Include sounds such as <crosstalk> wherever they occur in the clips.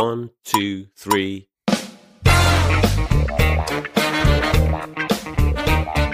One, two, three.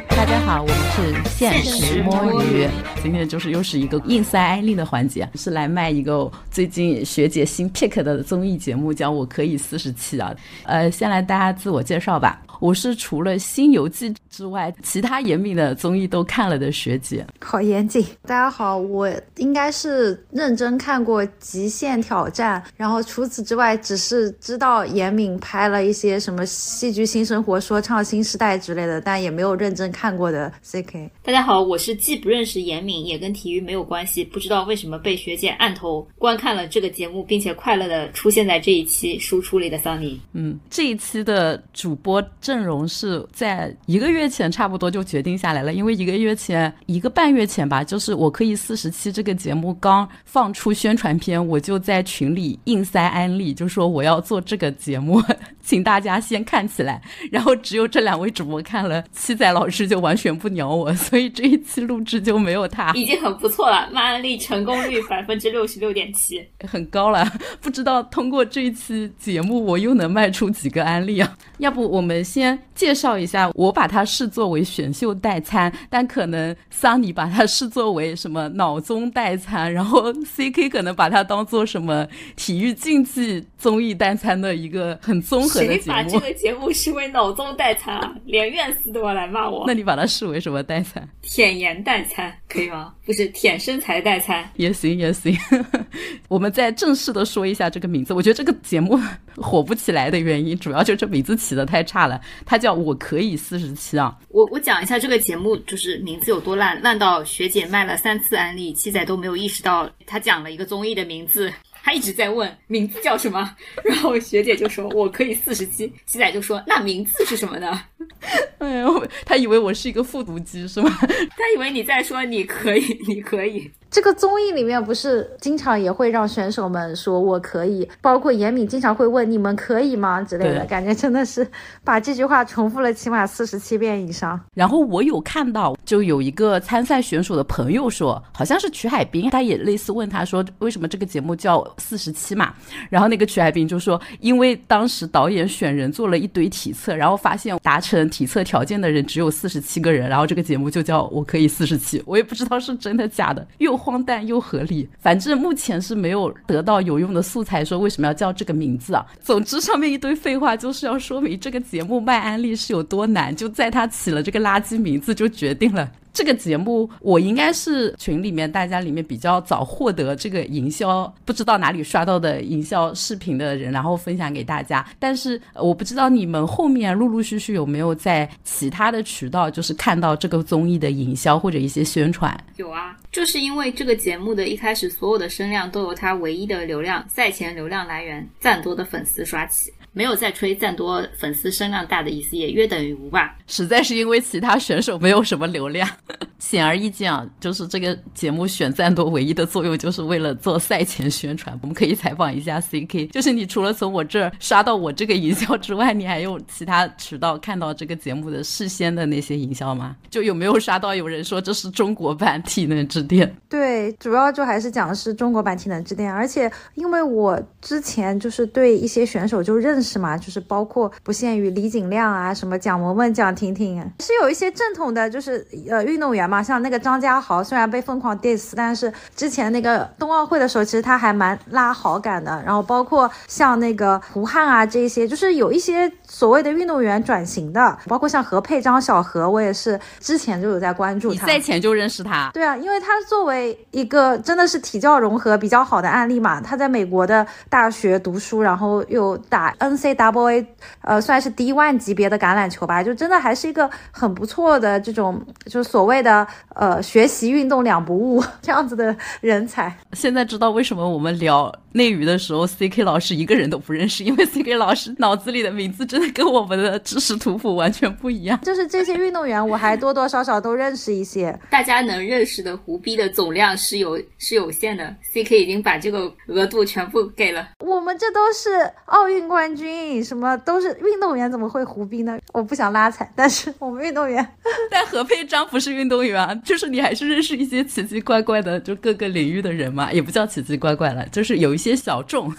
大家好，我们是现实摸鱼。今天就是又是一个硬塞安利的环节，是来卖一个最近学姐新 pick 的综艺节目，叫《我可以四十七》啊。呃，先来大家自我介绍吧。我是除了《新游记》之外，其他严敏的综艺都看了的学姐。好严谨。大家好，我应该是认真看过《极限挑战》，然后除此之外，只是知道严敏拍了一些什么《戏剧新生活》《说唱新时代》之类的，但也没有认真看过的 CK。大家好，我是既不认识严敏，也跟体育没有关系，不知道为什么被学姐按头观看了这个节目，并且快乐的出现在这一期输出里的桑尼。嗯，这一期的主播。阵容是在一个月前差不多就决定下来了，因为一个月前一个半月前吧，就是我可以四十期这个节目刚放出宣传片，我就在群里硬塞安利，就说我要做这个节目，<laughs> 请大家先看起来。然后只有这两位主播看了，七仔老师就完全不鸟我，<laughs> 所以这一期录制就没有他，已经很不错了，卖安利成功率百分之六十六点七，很高了。<laughs> 不知道通过这一期节目我又能卖出几个安利啊？要不我们。先介绍一下，我把它视作为选秀代餐，但可能桑尼把它视作为什么脑综代餐，然后 <laughs> C K 可能把它当做什么体育竞技综艺代餐的一个很综合的节目。谁把这个节目视为脑综代餐啊？连院士都要来骂我。那你把它视为什么代餐？舔颜代餐可以吗？不是舔身材代餐也行也行。<laughs> 我们再正式的说一下这个名字。我觉得这个节目火不起来的原因，主要就这名字起的太差了。它叫我可以四十七啊！我我讲一下这个节目，就是名字有多烂，烂到学姐卖了三次安利，七仔都没有意识到他讲了一个综艺的名字，他一直在问名字叫什么，<laughs> 然后学姐就说我可以四十七，七仔就说那名字是什么呢？<laughs> 哎呦，他以为我是一个复读机是吗？<laughs> 他以为你在说你可以，你可以。这个综艺里面不是经常也会让选手们说我可以，包括严敏经常会问你们可以吗之类的，感觉真的是把这句话重复了起码四十七遍以上。然后我有看到，就有一个参赛选手的朋友说，好像是曲海滨，他也类似问他说为什么这个节目叫四十七嘛？然后那个曲海滨就说，因为当时导演选人做了一堆体测，然后发现达成体测条件的人只有四十七个人，然后这个节目就叫我可以四十七。我也不知道是真的假的，又。<laughs> 荒诞又合理，反正目前是没有得到有用的素材，说为什么要叫这个名字啊？总之上面一堆废话，就是要说明这个节目卖安利是有多难，就在他起了这个垃圾名字，就决定了。这个节目我应该是群里面大家里面比较早获得这个营销，不知道哪里刷到的营销视频的人，然后分享给大家。但是我不知道你们后面陆陆续续有没有在其他的渠道，就是看到这个综艺的营销或者一些宣传。有啊，就是因为这个节目的一开始所有的声量都由它唯一的流量赛前流量来源赞多的粉丝刷起。没有再吹赞多粉丝声量大的意思，也约等于无吧？实在是因为其他选手没有什么流量。<laughs> 显而易见啊，就是这个节目选赞多唯一的作用，就是为了做赛前宣传。我们可以采访一下 CK，就是你除了从我这儿刷到我这个营销之外，你还有其他渠道看到这个节目的事先的那些营销吗？就有没有刷到有人说这是中国版体能之巅？对，主要就还是讲的是中国版体能之巅。而且因为我之前就是对一些选手就认识。是吗？就是包括不限于李景亮啊，什么蒋雯雯、蒋婷婷，是有一些正统的，就是呃运动员嘛，像那个张家豪，虽然被疯狂 diss，但是之前那个冬奥会的时候，其实他还蛮拉好感的。然后包括像那个胡汉啊，这些就是有一些所谓的运动员转型的，包括像何佩、张小何，我也是之前就有在关注他，赛前就认识他。对啊，因为他作为一个真的是体教融合比较好的案例嘛，他在美国的大学读书，然后又打 N。C W A，呃，算是 D one 级别的橄榄球吧，就真的还是一个很不错的这种，就是所谓的呃学习运动两不误这样子的人才。现在知道为什么我们聊内娱的时候，C K 老师一个人都不认识，因为 C K 老师脑子里的名字真的跟我们的知识图谱完全不一样。就是这些运动员，我还多多少少都认识一些。大家能认识的胡逼的总量是有是有限的，C K 已经把这个额度全部给了。我们这都是奥运冠军。什么都是运动员，怎么会胡兵呢？我不想拉踩，但是我们运动员，<laughs> 但何佩章不是运动员，就是你还是认识一些奇奇怪怪的，就各个领域的人嘛，也不叫奇奇怪怪了，就是有一些小众。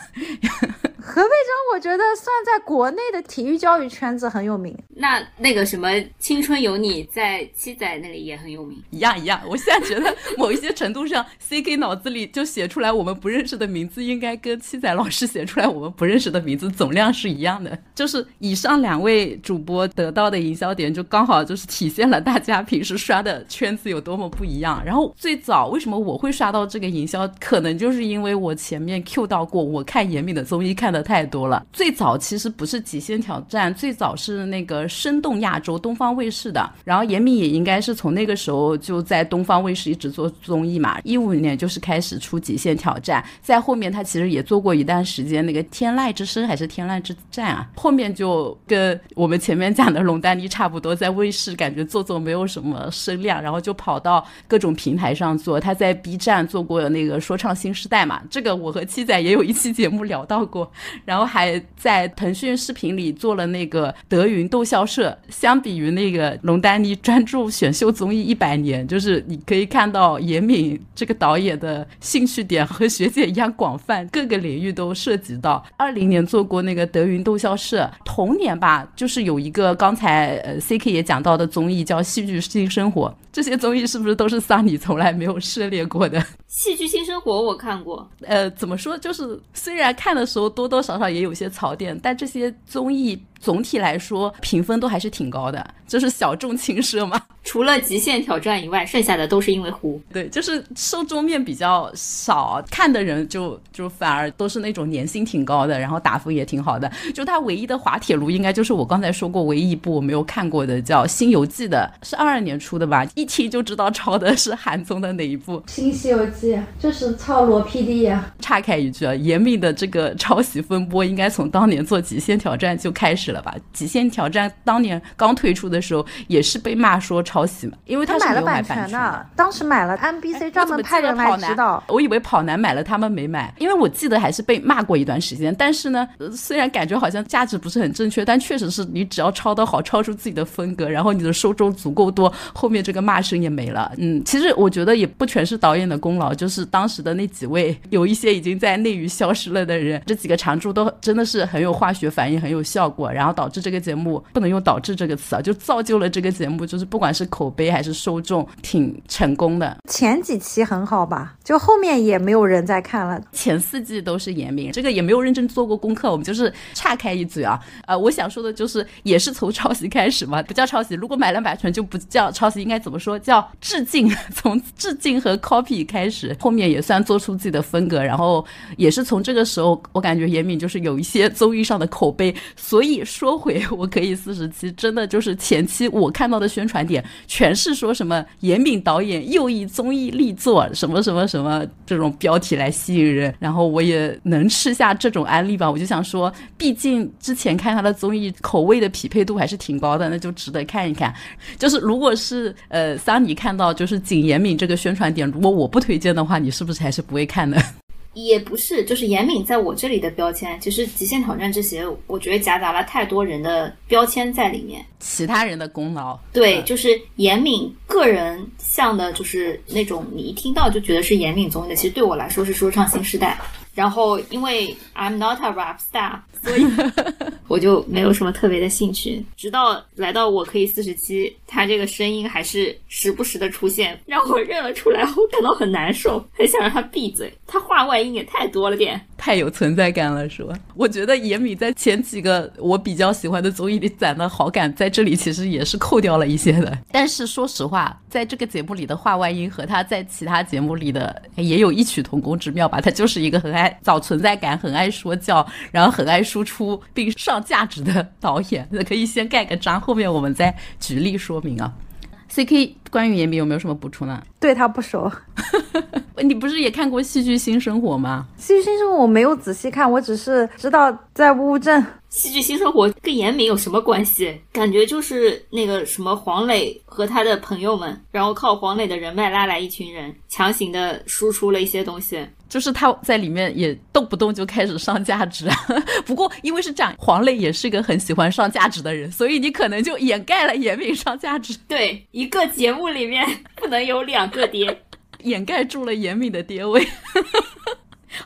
河北章我觉得算在国内的体育教育圈子很有名。那那个什么《青春有你》在七仔那里也很有名。一样一样，我现在觉得某一些程度上，<laughs> CK 脑子里就写出来我们不认识的名字，应该跟七仔老师写出来我们不认识的名字总量是一样的。就是以上两位主播得到的营销点，就刚好就是体现了大家平时刷的圈子有多么不一样。然后最早为什么我会刷到这个营销，可能就是因为我前面 Q 到过，我看严敏的综艺看的的太多了。最早其实不是《极限挑战》，最早是那个《生动亚洲》东方卫视的。然后严敏也应该是从那个时候就在东方卫视一直做综艺嘛。一五年就是开始出《极限挑战》，在后面他其实也做过一段时间那个《天籁之声》还是《天籁之战》啊。后面就跟我们前面讲的龙丹妮差不多，在卫视感觉做做没有什么声量，然后就跑到各种平台上做。他在 B 站做过那个说唱新时代嘛，这个我和七仔也有一期节目聊到过。然后还在腾讯视频里做了那个德云逗笑社。相比于那个龙丹妮专注选秀综艺一百年，就是你可以看到严敏这个导演的兴趣点和学姐一样广泛，各个领域都涉及到。二零年做过那个德云逗笑社，同年吧，就是有一个刚才呃 C K 也讲到的综艺叫《戏剧性生活》，这些综艺是不是都是桑尼从来没有涉猎过的？戏剧新生活我看过，呃，怎么说？就是虽然看的时候多多少少也有些槽点，但这些综艺总体来说评分都还是挺高的，就是小众轻奢嘛。<laughs> 除了极限挑战以外，剩下的都是因为糊。对，就是受众面比较少，看的人就就反而都是那种粘性挺高的，然后打分也挺好的。就它唯一的滑铁卢，应该就是我刚才说过唯一一部我没有看过的，叫《新游记》的，是二二年出的吧？一听就知道抄的是韩综的哪一部。新西游记就是抄罗 PD 呀。岔开一句啊，严密的这个抄袭风波应该从当年做《极限挑战》就开始了吧？《极限挑战》当年刚推出的时候，也是被骂说抄袭嘛，因为他是没有版权的。当时买了，NBC 专门派人来指导。我以为跑男买了，他们没买，因为我记得还是被骂过一段时间。但是呢，虽然感觉好像价值不是很正确，但确实是你只要抄得好，抄出自己的风格，然后你的受众足够多，后面这个骂声也没了。嗯，其实我觉得也不全是导演的功劳，就是当时的那几位，有一些已经在内娱消失了的人，这几个常驻都真的是很有化学反应，很有效果，然后导致这个节目不能用导致这个词啊，就造就了这个节目，就是不管是口碑还是受众，挺成功的。前几期很好吧，就后面也没有人再看了。前四季都是严明，这个也没有认真做过功课，我们就是岔开一嘴啊。呃，我想说的就是，也是从抄袭开始嘛，不叫抄袭。如果买了版权就不叫抄袭，应该怎么说？叫致敬，<laughs> 从致敬和 copy 开始，后面也算做出自己的风格。然后也是从这个时候，我感觉严敏就是有一些综艺上的口碑。所以说回我可以四十七，真的就是前期我看到的宣传点，全是说什么严敏导演又一综艺力作，什么什么什么这种标题来吸引人。然后我也能吃下这种安利吧，我就想说，毕竟之前看他的综艺口味的匹配度还是挺高的，那就值得看一看。就是如果是呃桑尼看到就是景严敏这个宣传点，如果我不推荐的话，你是不是还是不会看的？也不是，就是严敏在我这里的标签，其实极限挑战这些，我觉得夹杂了太多人的标签在里面，其他人的功劳。对，就是严敏个人像的，就是那种你一听到就觉得是严敏综艺的，其实对我来说是说唱新时代。然后因为 I'm not a rap star，所以我就没有什么特别的兴趣。直到来到我可以四十七，他这个声音还是时不时的出现，让我认了出来，<laughs> 我感到很难受，很想让他闭嘴。他话外音也太多了点。太有存在感了，是吧？我觉得严米在前几个我比较喜欢的综艺里攒的好感，在这里其实也是扣掉了一些的。但是说实话，在这个节目里的话外音和他在其他节目里的也有异曲同工之妙吧。他就是一个很爱找存在感、很爱说教，然后很爱说输出并上价值的导演。那可以先盖个章，后面我们再举例说明啊。C K 关于严明有没有什么补充呢？<laughs> 对他不熟，<laughs> 你不是也看过《戏剧新生活》吗？《戏剧新生活》我没有仔细看，我只是知道在乌镇。戏剧新生活跟严明有什么关系？感觉就是那个什么黄磊和他的朋友们，然后靠黄磊的人脉拉来一群人，强行的输出了一些东西。就是他在里面也动不动就开始上价值，<laughs> 不过因为是这样，黄磊也是个很喜欢上价值的人，所以你可能就掩盖了严敏上价值。<laughs> 对，一个节目里面不能有两个爹，掩盖住了严敏的爹位。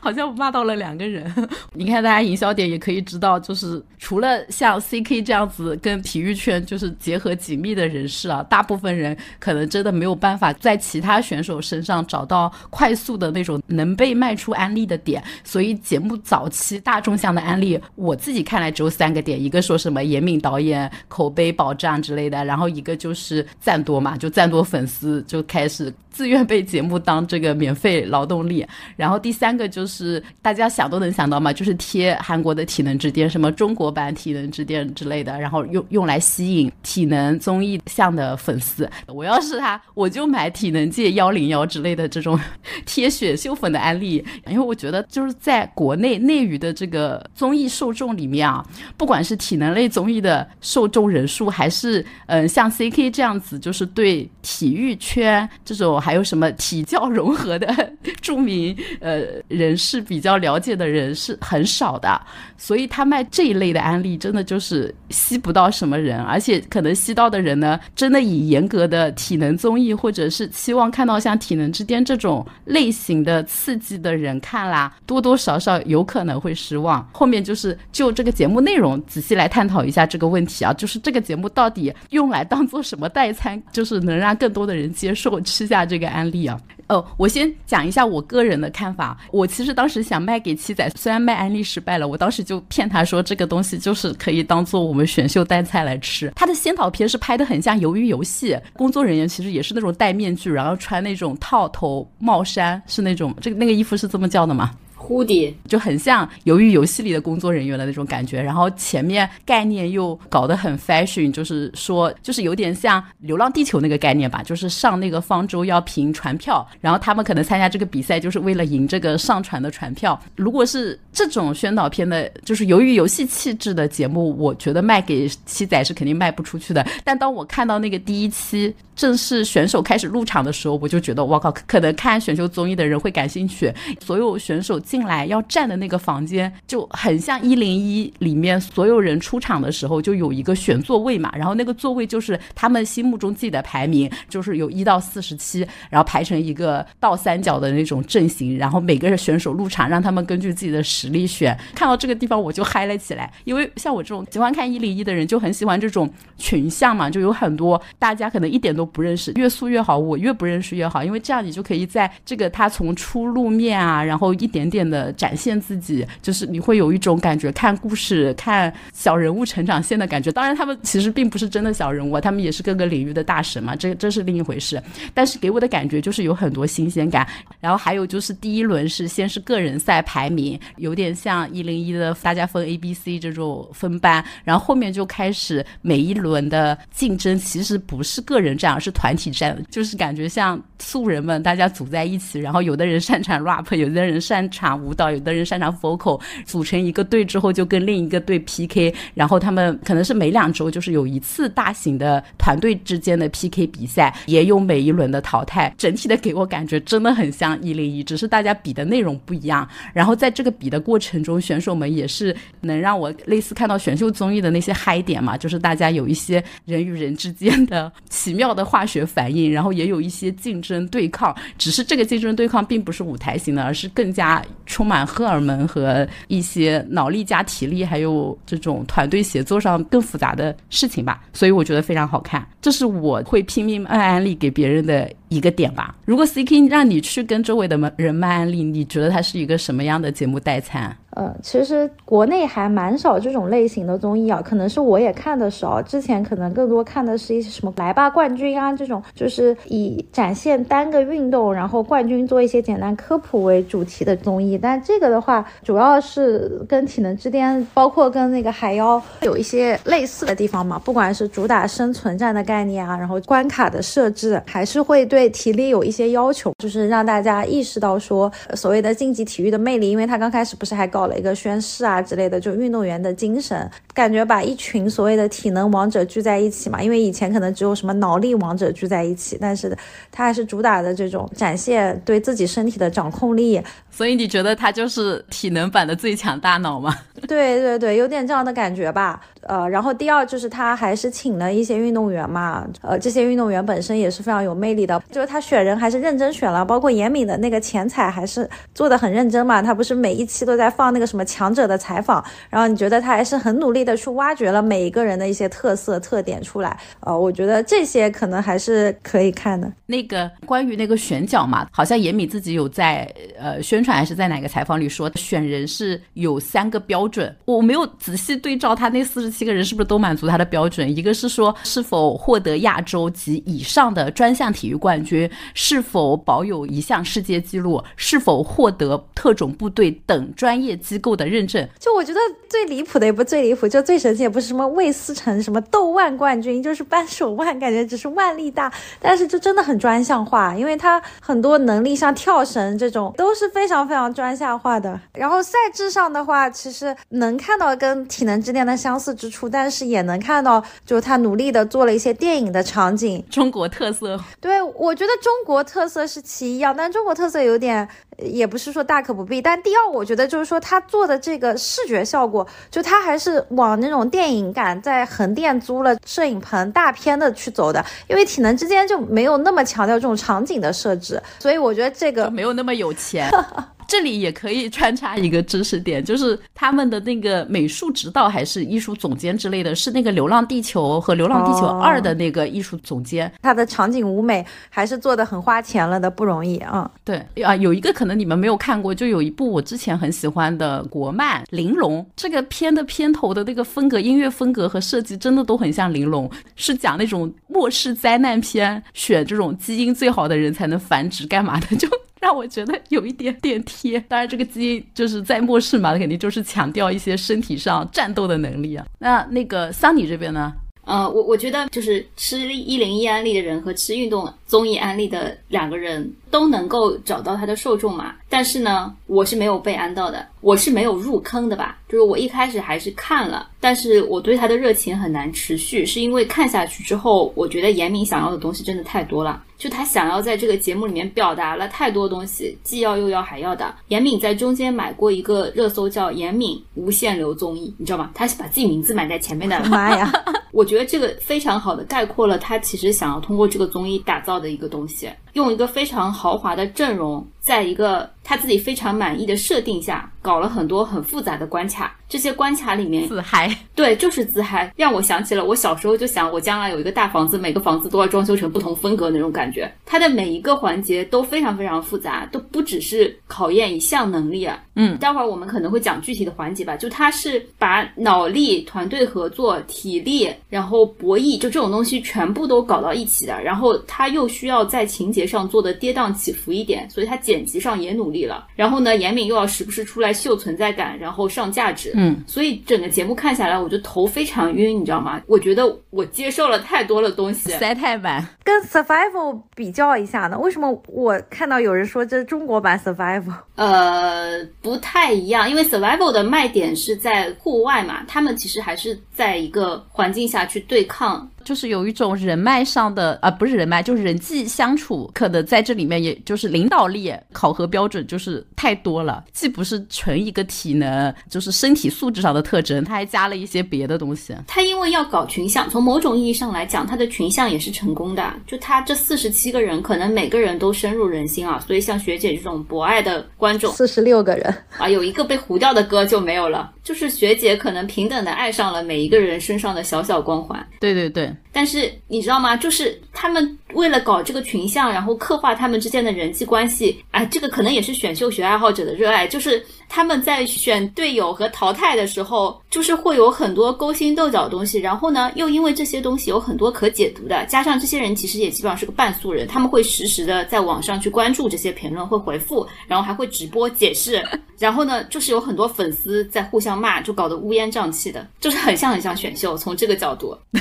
好像骂到了两个人。<laughs> 你看，大家营销点也可以知道，就是除了像 CK 这样子跟体育圈就是结合紧密的人士啊，大部分人可能真的没有办法在其他选手身上找到快速的那种能被卖出安利的点。所以节目早期大众向的安利，我自己看来只有三个点：一个说什么严敏导演口碑保障之类的，然后一个就是赞多嘛，就赞多粉丝就开始。自愿被节目当这个免费劳动力，然后第三个就是是大家想都能想到嘛，就是贴韩国的体能之巅，什么中国版体能之巅之类的，然后用用来吸引体能综艺向的粉丝。我要是他，我就买体能界幺零幺之类的这种贴选秀粉的案例，因为我觉得就是在国内内娱的这个综艺受众里面啊，不管是体能类综艺的受众人数，还是嗯像 CK 这样子，就是对体育圈这种。还有什么体教融合的 <laughs> 著名呃人是比较了解的人是很少的，所以他卖这一类的安利真的就是吸不到什么人，而且可能吸到的人呢，真的以严格的体能综艺或者是期望看到像《体能之巅》这种类型的刺激的人看啦，多多少少有可能会失望。后面就是就这个节目内容仔细来探讨一下这个问题啊，就是这个节目到底用来当做什么代餐，就是能让更多的人接受吃下。这个安利啊，哦，我先讲一下我个人的看法。我其实当时想卖给七仔，虽然卖安利失败了，我当时就骗他说这个东西就是可以当做我们选秀带菜来吃。他的先导片是拍的很像鱿鱼游戏，工作人员其实也是那种戴面具，然后穿那种套头帽衫，是那种这个那个衣服是这么叫的吗？蝴蝶就很像鱿鱼游戏里的工作人员的那种感觉，然后前面概念又搞得很 fashion，就是说就是有点像《流浪地球》那个概念吧，就是上那个方舟要凭船票，然后他们可能参加这个比赛就是为了赢这个上船的船票。如果是这种宣导片的，就是鱿鱼游戏气质的节目，我觉得卖给七仔是肯定卖不出去的。但当我看到那个第一期正式选手开始入场的时候，我就觉得哇靠，可能看选秀综艺的人会感兴趣，所有选手。进来要站的那个房间就很像一零一里面所有人出场的时候就有一个选座位嘛，然后那个座位就是他们心目中自己的排名，就是有一到四十七，然后排成一个倒三角的那种阵型，然后每个选手入场，让他们根据自己的实力选。看到这个地方我就嗨了起来，因为像我这种喜欢看一零一的人就很喜欢这种群像嘛，就有很多大家可能一点都不认识，越素越好，我越不认识越好，因为这样你就可以在这个他从初露面啊，然后一点点。的展现自己，就是你会有一种感觉，看故事、看小人物成长线的感觉。当然，他们其实并不是真的小人物，他们也是各个领域的大神嘛，这这是另一回事。但是给我的感觉就是有很多新鲜感。然后还有就是第一轮是先是个人赛排名，有点像一零一的大家分 A、B、C 这种分班，然后后面就开始每一轮的竞争，其实不是个人战，而是团体战，就是感觉像素人们大家组在一起，然后有的人擅长 rap，有的人擅长。舞蹈，有的人擅长 vocal，组成一个队之后就跟另一个队 PK，然后他们可能是每两周就是有一次大型的团队之间的 PK 比赛，也有每一轮的淘汰。整体的给我感觉真的很像一零一，只是大家比的内容不一样。然后在这个比的过程中，选手们也是能让我类似看到选秀综艺的那些嗨点嘛，就是大家有一些人与人之间的奇妙的化学反应，然后也有一些竞争对抗。只是这个竞争对抗并不是舞台型的，而是更加。充满荷尔蒙和一些脑力加体力，还有这种团队协作上更复杂的事情吧，所以我觉得非常好看。这是我会拼命卖安利给别人的一个点吧。如果 CK 让你去跟周围的人卖安利，你觉得它是一个什么样的节目代餐？呃，其实国内还蛮少这种类型的综艺啊，可能是我也看的少。之前可能更多看的是一些什么来吧冠军啊这种，就是以展现单个运动，然后冠军做一些简单科普为主题的综艺。但这个的话，主要是跟体能之巅，包括跟那个海妖有一些类似的地方嘛。不管是主打生存战的概念啊，然后关卡的设置，还是会对体力有一些要求，就是让大家意识到说所谓的竞技体育的魅力。因为他刚开始不是还搞。搞了一个宣誓啊之类的，就运动员的精神，感觉把一群所谓的体能王者聚在一起嘛。因为以前可能只有什么脑力王者聚在一起，但是他还是主打的这种展现对自己身体的掌控力。所以你觉得他就是体能版的最强大脑吗？<laughs> 对对对，有点这样的感觉吧。呃，然后第二就是他还是请了一些运动员嘛，呃，这些运动员本身也是非常有魅力的，就是他选人还是认真选了，包括严敏的那个前彩还是做的很认真嘛，他不是每一期都在放那个什么强者的采访，然后你觉得他还是很努力的去挖掘了每一个人的一些特色特点出来，呃，我觉得这些可能还是可以看的。那个关于那个选角嘛，好像严敏自己有在呃宣传还是在哪个采访里说，选人是有三个标准，我没有仔细对照他那四十七个人是不是都满足他的标准，一个是说是否获得亚洲及以上的专项体育冠军，是否保有一项世界纪录，是否获得特种部队等专业机构的认证。就我觉得最离谱的也不最离谱，就最神奇也不是什么魏思成什么斗腕冠军，就是扳手腕，感觉只是腕力大，但是就真的很专项化，因为他很多能力像跳绳这种都是非常非常专项化的。然后赛制上的话，其实能看到跟体能之巅的相似之处，但是也能看到，就他努力的做了一些电影的场景，中国特色。对我觉得中国特色是其一啊，但中国特色有点。也不是说大可不必，但第二，我觉得就是说他做的这个视觉效果，就他还是往那种电影感，在横店租了摄影棚大片的去走的，因为体能之间就没有那么强调这种场景的设置，所以我觉得这个没有那么有钱。<laughs> 这里也可以穿插一个知识点，就是他们的那个美术指导还是艺术总监之类的，是那个《流浪地球》和《流浪地球二》的那个艺术总监。他的场景舞美还是做的很花钱了的，不容易啊。对啊，有一个可能你们没有看过，就有一部我之前很喜欢的国漫《玲珑》，这个片的片头的那个风格、音乐风格和设计真的都很像玲珑，是讲那种末世灾难片，选这种基因最好的人才能繁殖，干嘛的就。让我觉得有一点点贴，当然这个基因就是在末世嘛，肯定就是强调一些身体上战斗的能力啊。那那个桑尼这边呢？呃，我我觉得就是吃一零一安利的人和吃运动综艺安利的两个人都能够找到他的受众嘛。但是呢，我是没有被安到的，我是没有入坑的吧？就是我一开始还是看了，但是我对他的热情很难持续，是因为看下去之后，我觉得严敏想要的东西真的太多了。就他想要在这个节目里面表达了太多东西，既要又要还要的。严敏在中间买过一个热搜叫“严敏无限流综艺”，你知道吗？他是把自己名字买在前面的。妈呀！我觉得这个非常好的概括了他其实想要通过这个综艺打造的一个东西。用一个非常豪华的阵容，在一个他自己非常满意的设定下，搞了很多很复杂的关卡。这些关卡里面自嗨，对，就是自嗨，让我想起了我小时候就想，我将来有一个大房子，每个房子都要装修成不同风格那种感觉。它的每一个环节都非常非常复杂，都不只是考验一项能力啊。嗯，待会儿我们可能会讲具体的环节吧。就它是把脑力、团队合作、体力，然后博弈，就这种东西全部都搞到一起的。然后它又需要在情节上做的跌宕起伏一点，所以它剪辑上也努力了。然后呢，严敏又要时不时出来秀存在感，然后上价值。嗯，所以整个节目看下来，我就头非常晕，你知道吗？我觉得我接受了太多的东西，塞太满。跟 Survival 比较一下呢？为什么我看到有人说这是中国版 Survival？呃，不太一样，因为 Survival 的卖点是在户外嘛，他们其实还是在一个环境下去对抗。就是有一种人脉上的啊，不是人脉，就是人际相处，可能在这里面，也就是领导力考核标准就是太多了，既不是纯一个体能，就是身体素质上的特征，他还加了一些别的东西。他因为要搞群像，从某种意义上来讲，他的群像也是成功的。就他这四十七个人，可能每个人都深入人心啊，所以像学姐这种博爱的观众，四十六个人啊，有一个被糊掉的歌就没有了。就是学姐可能平等的爱上了每一个人身上的小小光环。对对对。但是你知道吗？就是他们为了搞这个群像，然后刻画他们之间的人际关系，哎，这个可能也是选秀学爱好者的热爱。就是他们在选队友和淘汰的时候，就是会有很多勾心斗角的东西。然后呢，又因为这些东西有很多可解读的，加上这些人其实也基本上是个半素人，他们会实时的在网上去关注这些评论，会回复，然后还会直播解释。<laughs> 然后呢，就是有很多粉丝在互相骂，就搞得乌烟瘴气的，就是很像很像选秀。从这个角度。<laughs>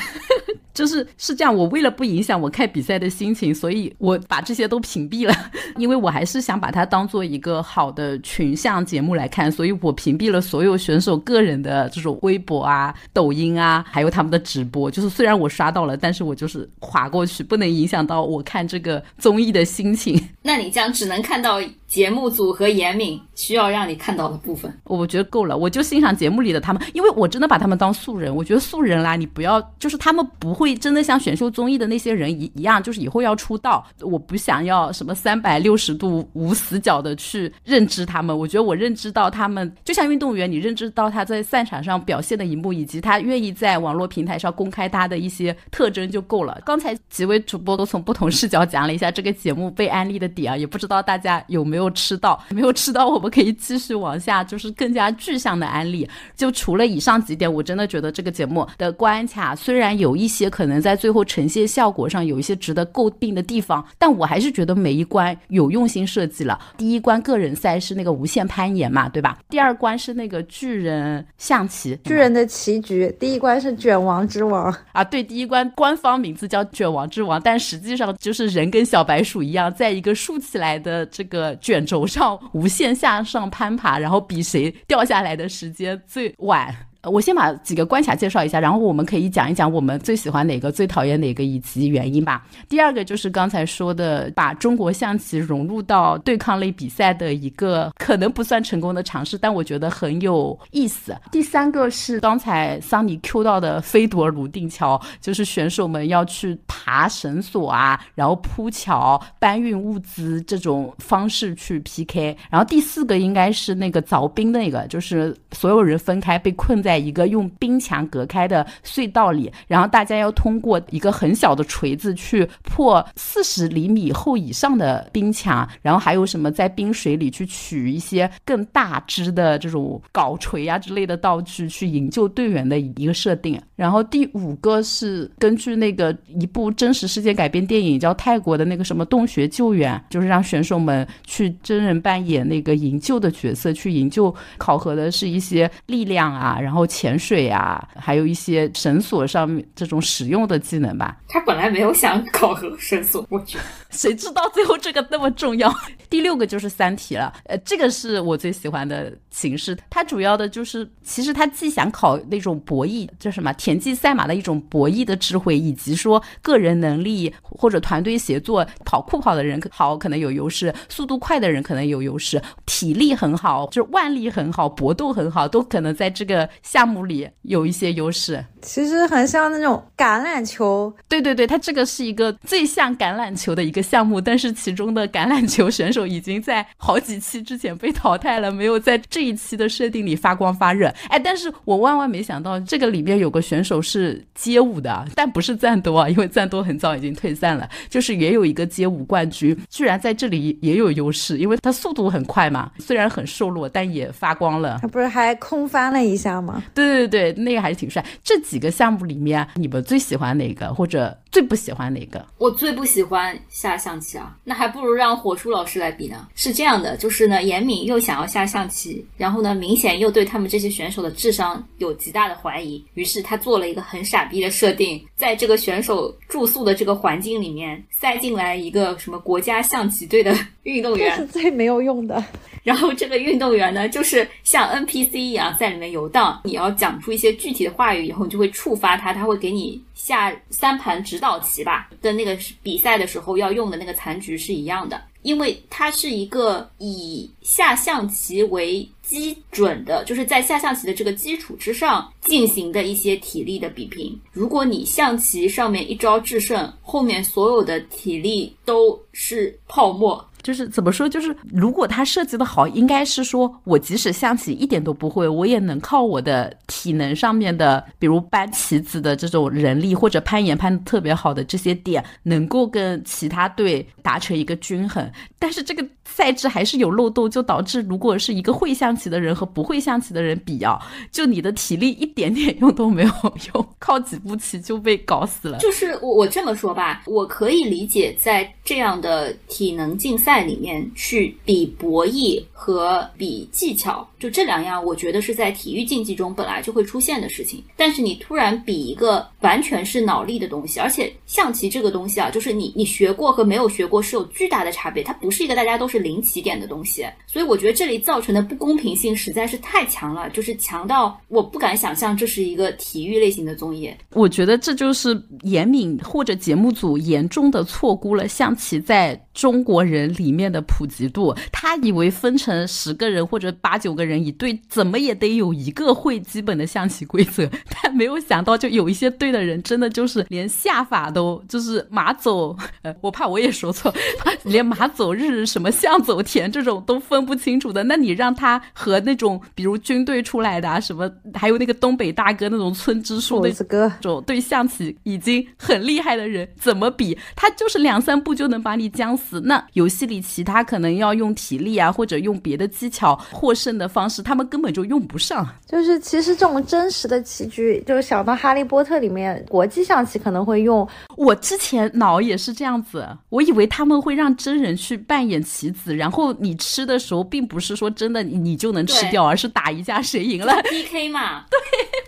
就是是这样，我为了不影响我看比赛的心情，所以我把这些都屏蔽了，<laughs> 因为我还是想把它当做一个好的群像节目来来看，所以我屏蔽了所有选手个人的这种微博啊、抖音啊，还有他们的直播。就是虽然我刷到了，但是我就是划过去，不能影响到我看这个综艺的心情。那你这样只能看到节目组和严敏需要让你看到的部分。我觉得够了，我就欣赏节目里的他们，因为我真的把他们当素人。我觉得素人啦，你不要，就是他们不会真的像选秀综艺的那些人一一样，就是以后要出道。我不想要什么三百六十度无死角的去认知他们。我觉得我认知到他们，就像运动员，你认知到他在赛场上表现的一幕，以及他愿意在网络平台上公开他的一些特征就够了。刚才几位主播都从不同视角讲了一下这个节目被安利的点啊，也不知道大家有没有没有吃到？没有吃到，我们可以继续往下，就是更加具象的安利。就除了以上几点，我真的觉得这个节目的关卡虽然有一些可能在最后呈现效果上有一些值得诟病的地方，但我还是觉得每一关有用心设计了。第一关个人赛是那个无限攀岩嘛，对吧？第二关是那个巨人象棋，巨人的棋局。第一关是卷王之王啊，对，第一关官方名字叫卷王之王，但实际上就是人跟小白鼠一样，在一个竖起来的这个卷轴上无限向上攀爬，然后比谁掉下来的时间最晚。我先把几个关卡介绍一下，然后我们可以讲一讲我们最喜欢哪个、最讨厌哪个以及原因吧。第二个就是刚才说的，把中国象棋融入到对抗类比赛的一个可能不算成功的尝试，但我觉得很有意思。第三个是刚才桑尼 Q 到的飞夺泸定桥，就是选手们要去爬绳索啊，然后铺桥、搬运物资这种方式去 PK。然后第四个应该是那个凿冰那个，就是所有人分开被困在。在一个用冰墙隔开的隧道里，然后大家要通过一个很小的锤子去破四十厘米厚以上的冰墙，然后还有什么在冰水里去取一些更大只的这种镐锤啊之类的道具去营救队员的一个设定。然后第五个是根据那个一部真实事件改编电影，叫泰国的那个什么洞穴救援，就是让选手们去真人扮演那个营救的角色，去营救。考核的是一些力量啊，然后。潜水啊，还有一些绳索上面这种使用的技能吧。他本来没有想考核绳索，我觉得谁知道最后这个那么重要。<laughs> 第六个就是三体了，呃，这个是我最喜欢的形式。它主要的就是，其实它既想考那种博弈，叫什么田忌赛马的一种博弈的智慧，以及说个人能力或者团队协作，跑酷跑的人好可能有优势，速度快的人可能有优势，体力很好，就是腕力很好，搏斗很好，都可能在这个。项目里有一些优势，其实很像那种橄榄球。对对对，它这个是一个最像橄榄球的一个项目，但是其中的橄榄球选手已经在好几期之前被淘汰了，没有在这一期的设定里发光发热。哎，但是我万万没想到，这个里面有个选手是街舞的，但不是赞多啊，因为赞多很早已经退散了。就是也有一个街舞冠军，居然在这里也有优势，因为他速度很快嘛，虽然很瘦弱，但也发光了。他不是还空翻了一下吗？对对对，那个还是挺帅。这几个项目里面，你们最喜欢哪个，或者最不喜欢哪个？我最不喜欢下象棋啊，那还不如让火叔老师来比呢。是这样的，就是呢，严敏又想要下象棋，然后呢，明显又对他们这些选手的智商有极大的怀疑，于是他做了一个很傻逼的设定，在这个选手住宿的这个环境里面塞进来一个什么国家象棋队的运动员，<laughs> 是最没有用的。然后这个运动员呢，就是像 NPC 一样在里面游荡。你要讲出一些具体的话语以后，你就会触发他，他会给你下三盘指道棋吧。跟那个比赛的时候要用的那个残局是一样的，因为它是一个以下象棋为基准的，就是在下象棋的这个基础之上进行的一些体力的比拼。如果你象棋上面一招制胜，后面所有的体力都是泡沫。就是怎么说？就是如果他设计的好，应该是说我即使象棋一点都不会，我也能靠我的体能上面的，比如搬棋子的这种人力，或者攀岩攀的特别好的这些点，能够跟其他队达成一个均衡。但是这个赛制还是有漏洞，就导致如果是一个会象棋的人和不会象棋的人比啊，就你的体力一点点用都没有用，<laughs> 靠几步棋就被搞死了。就是我我这么说吧，我可以理解在这样的体能竞赛。在里面去比博弈和比技巧，就这两样，我觉得是在体育竞技中本来就会出现的事情。但是你突然比一个完全是脑力的东西，而且象棋这个东西啊，就是你你学过和没有学过是有巨大的差别，它不是一个大家都是零起点的东西。所以我觉得这里造成的不公平性实在是太强了，就是强到我不敢想象这是一个体育类型的综艺。我觉得这就是严敏或者节目组严重的错估了象棋在中国人里面的普及度。他以为分成十个人或者八九个人一队，怎么也得有一个会基本的象棋规则。但没有想到，就有一些队的人真的就是连下法都就是马走，呃，我怕我也说错，连马走日什么象走田这种都分不清楚的。那你让他和那种比如军队出来的啊，什么还有那个东北大哥那种村支书的 <laughs> 这，种对象棋已经很厉害的人怎么比？他就是两三步就能把你将死。那游戏里其他可能要用体力啊，或者用别的技巧获胜的方式，他们根本就用不上。就是其实这种真实的棋局，就是想到《哈利波特》里面国际象棋可能会用。我之前脑也是这样子，我以为他们会让真人去扮演棋子，然后你吃的时候，并不是说真的你你就能吃掉，而是打一架谁赢了 PK 嘛。对，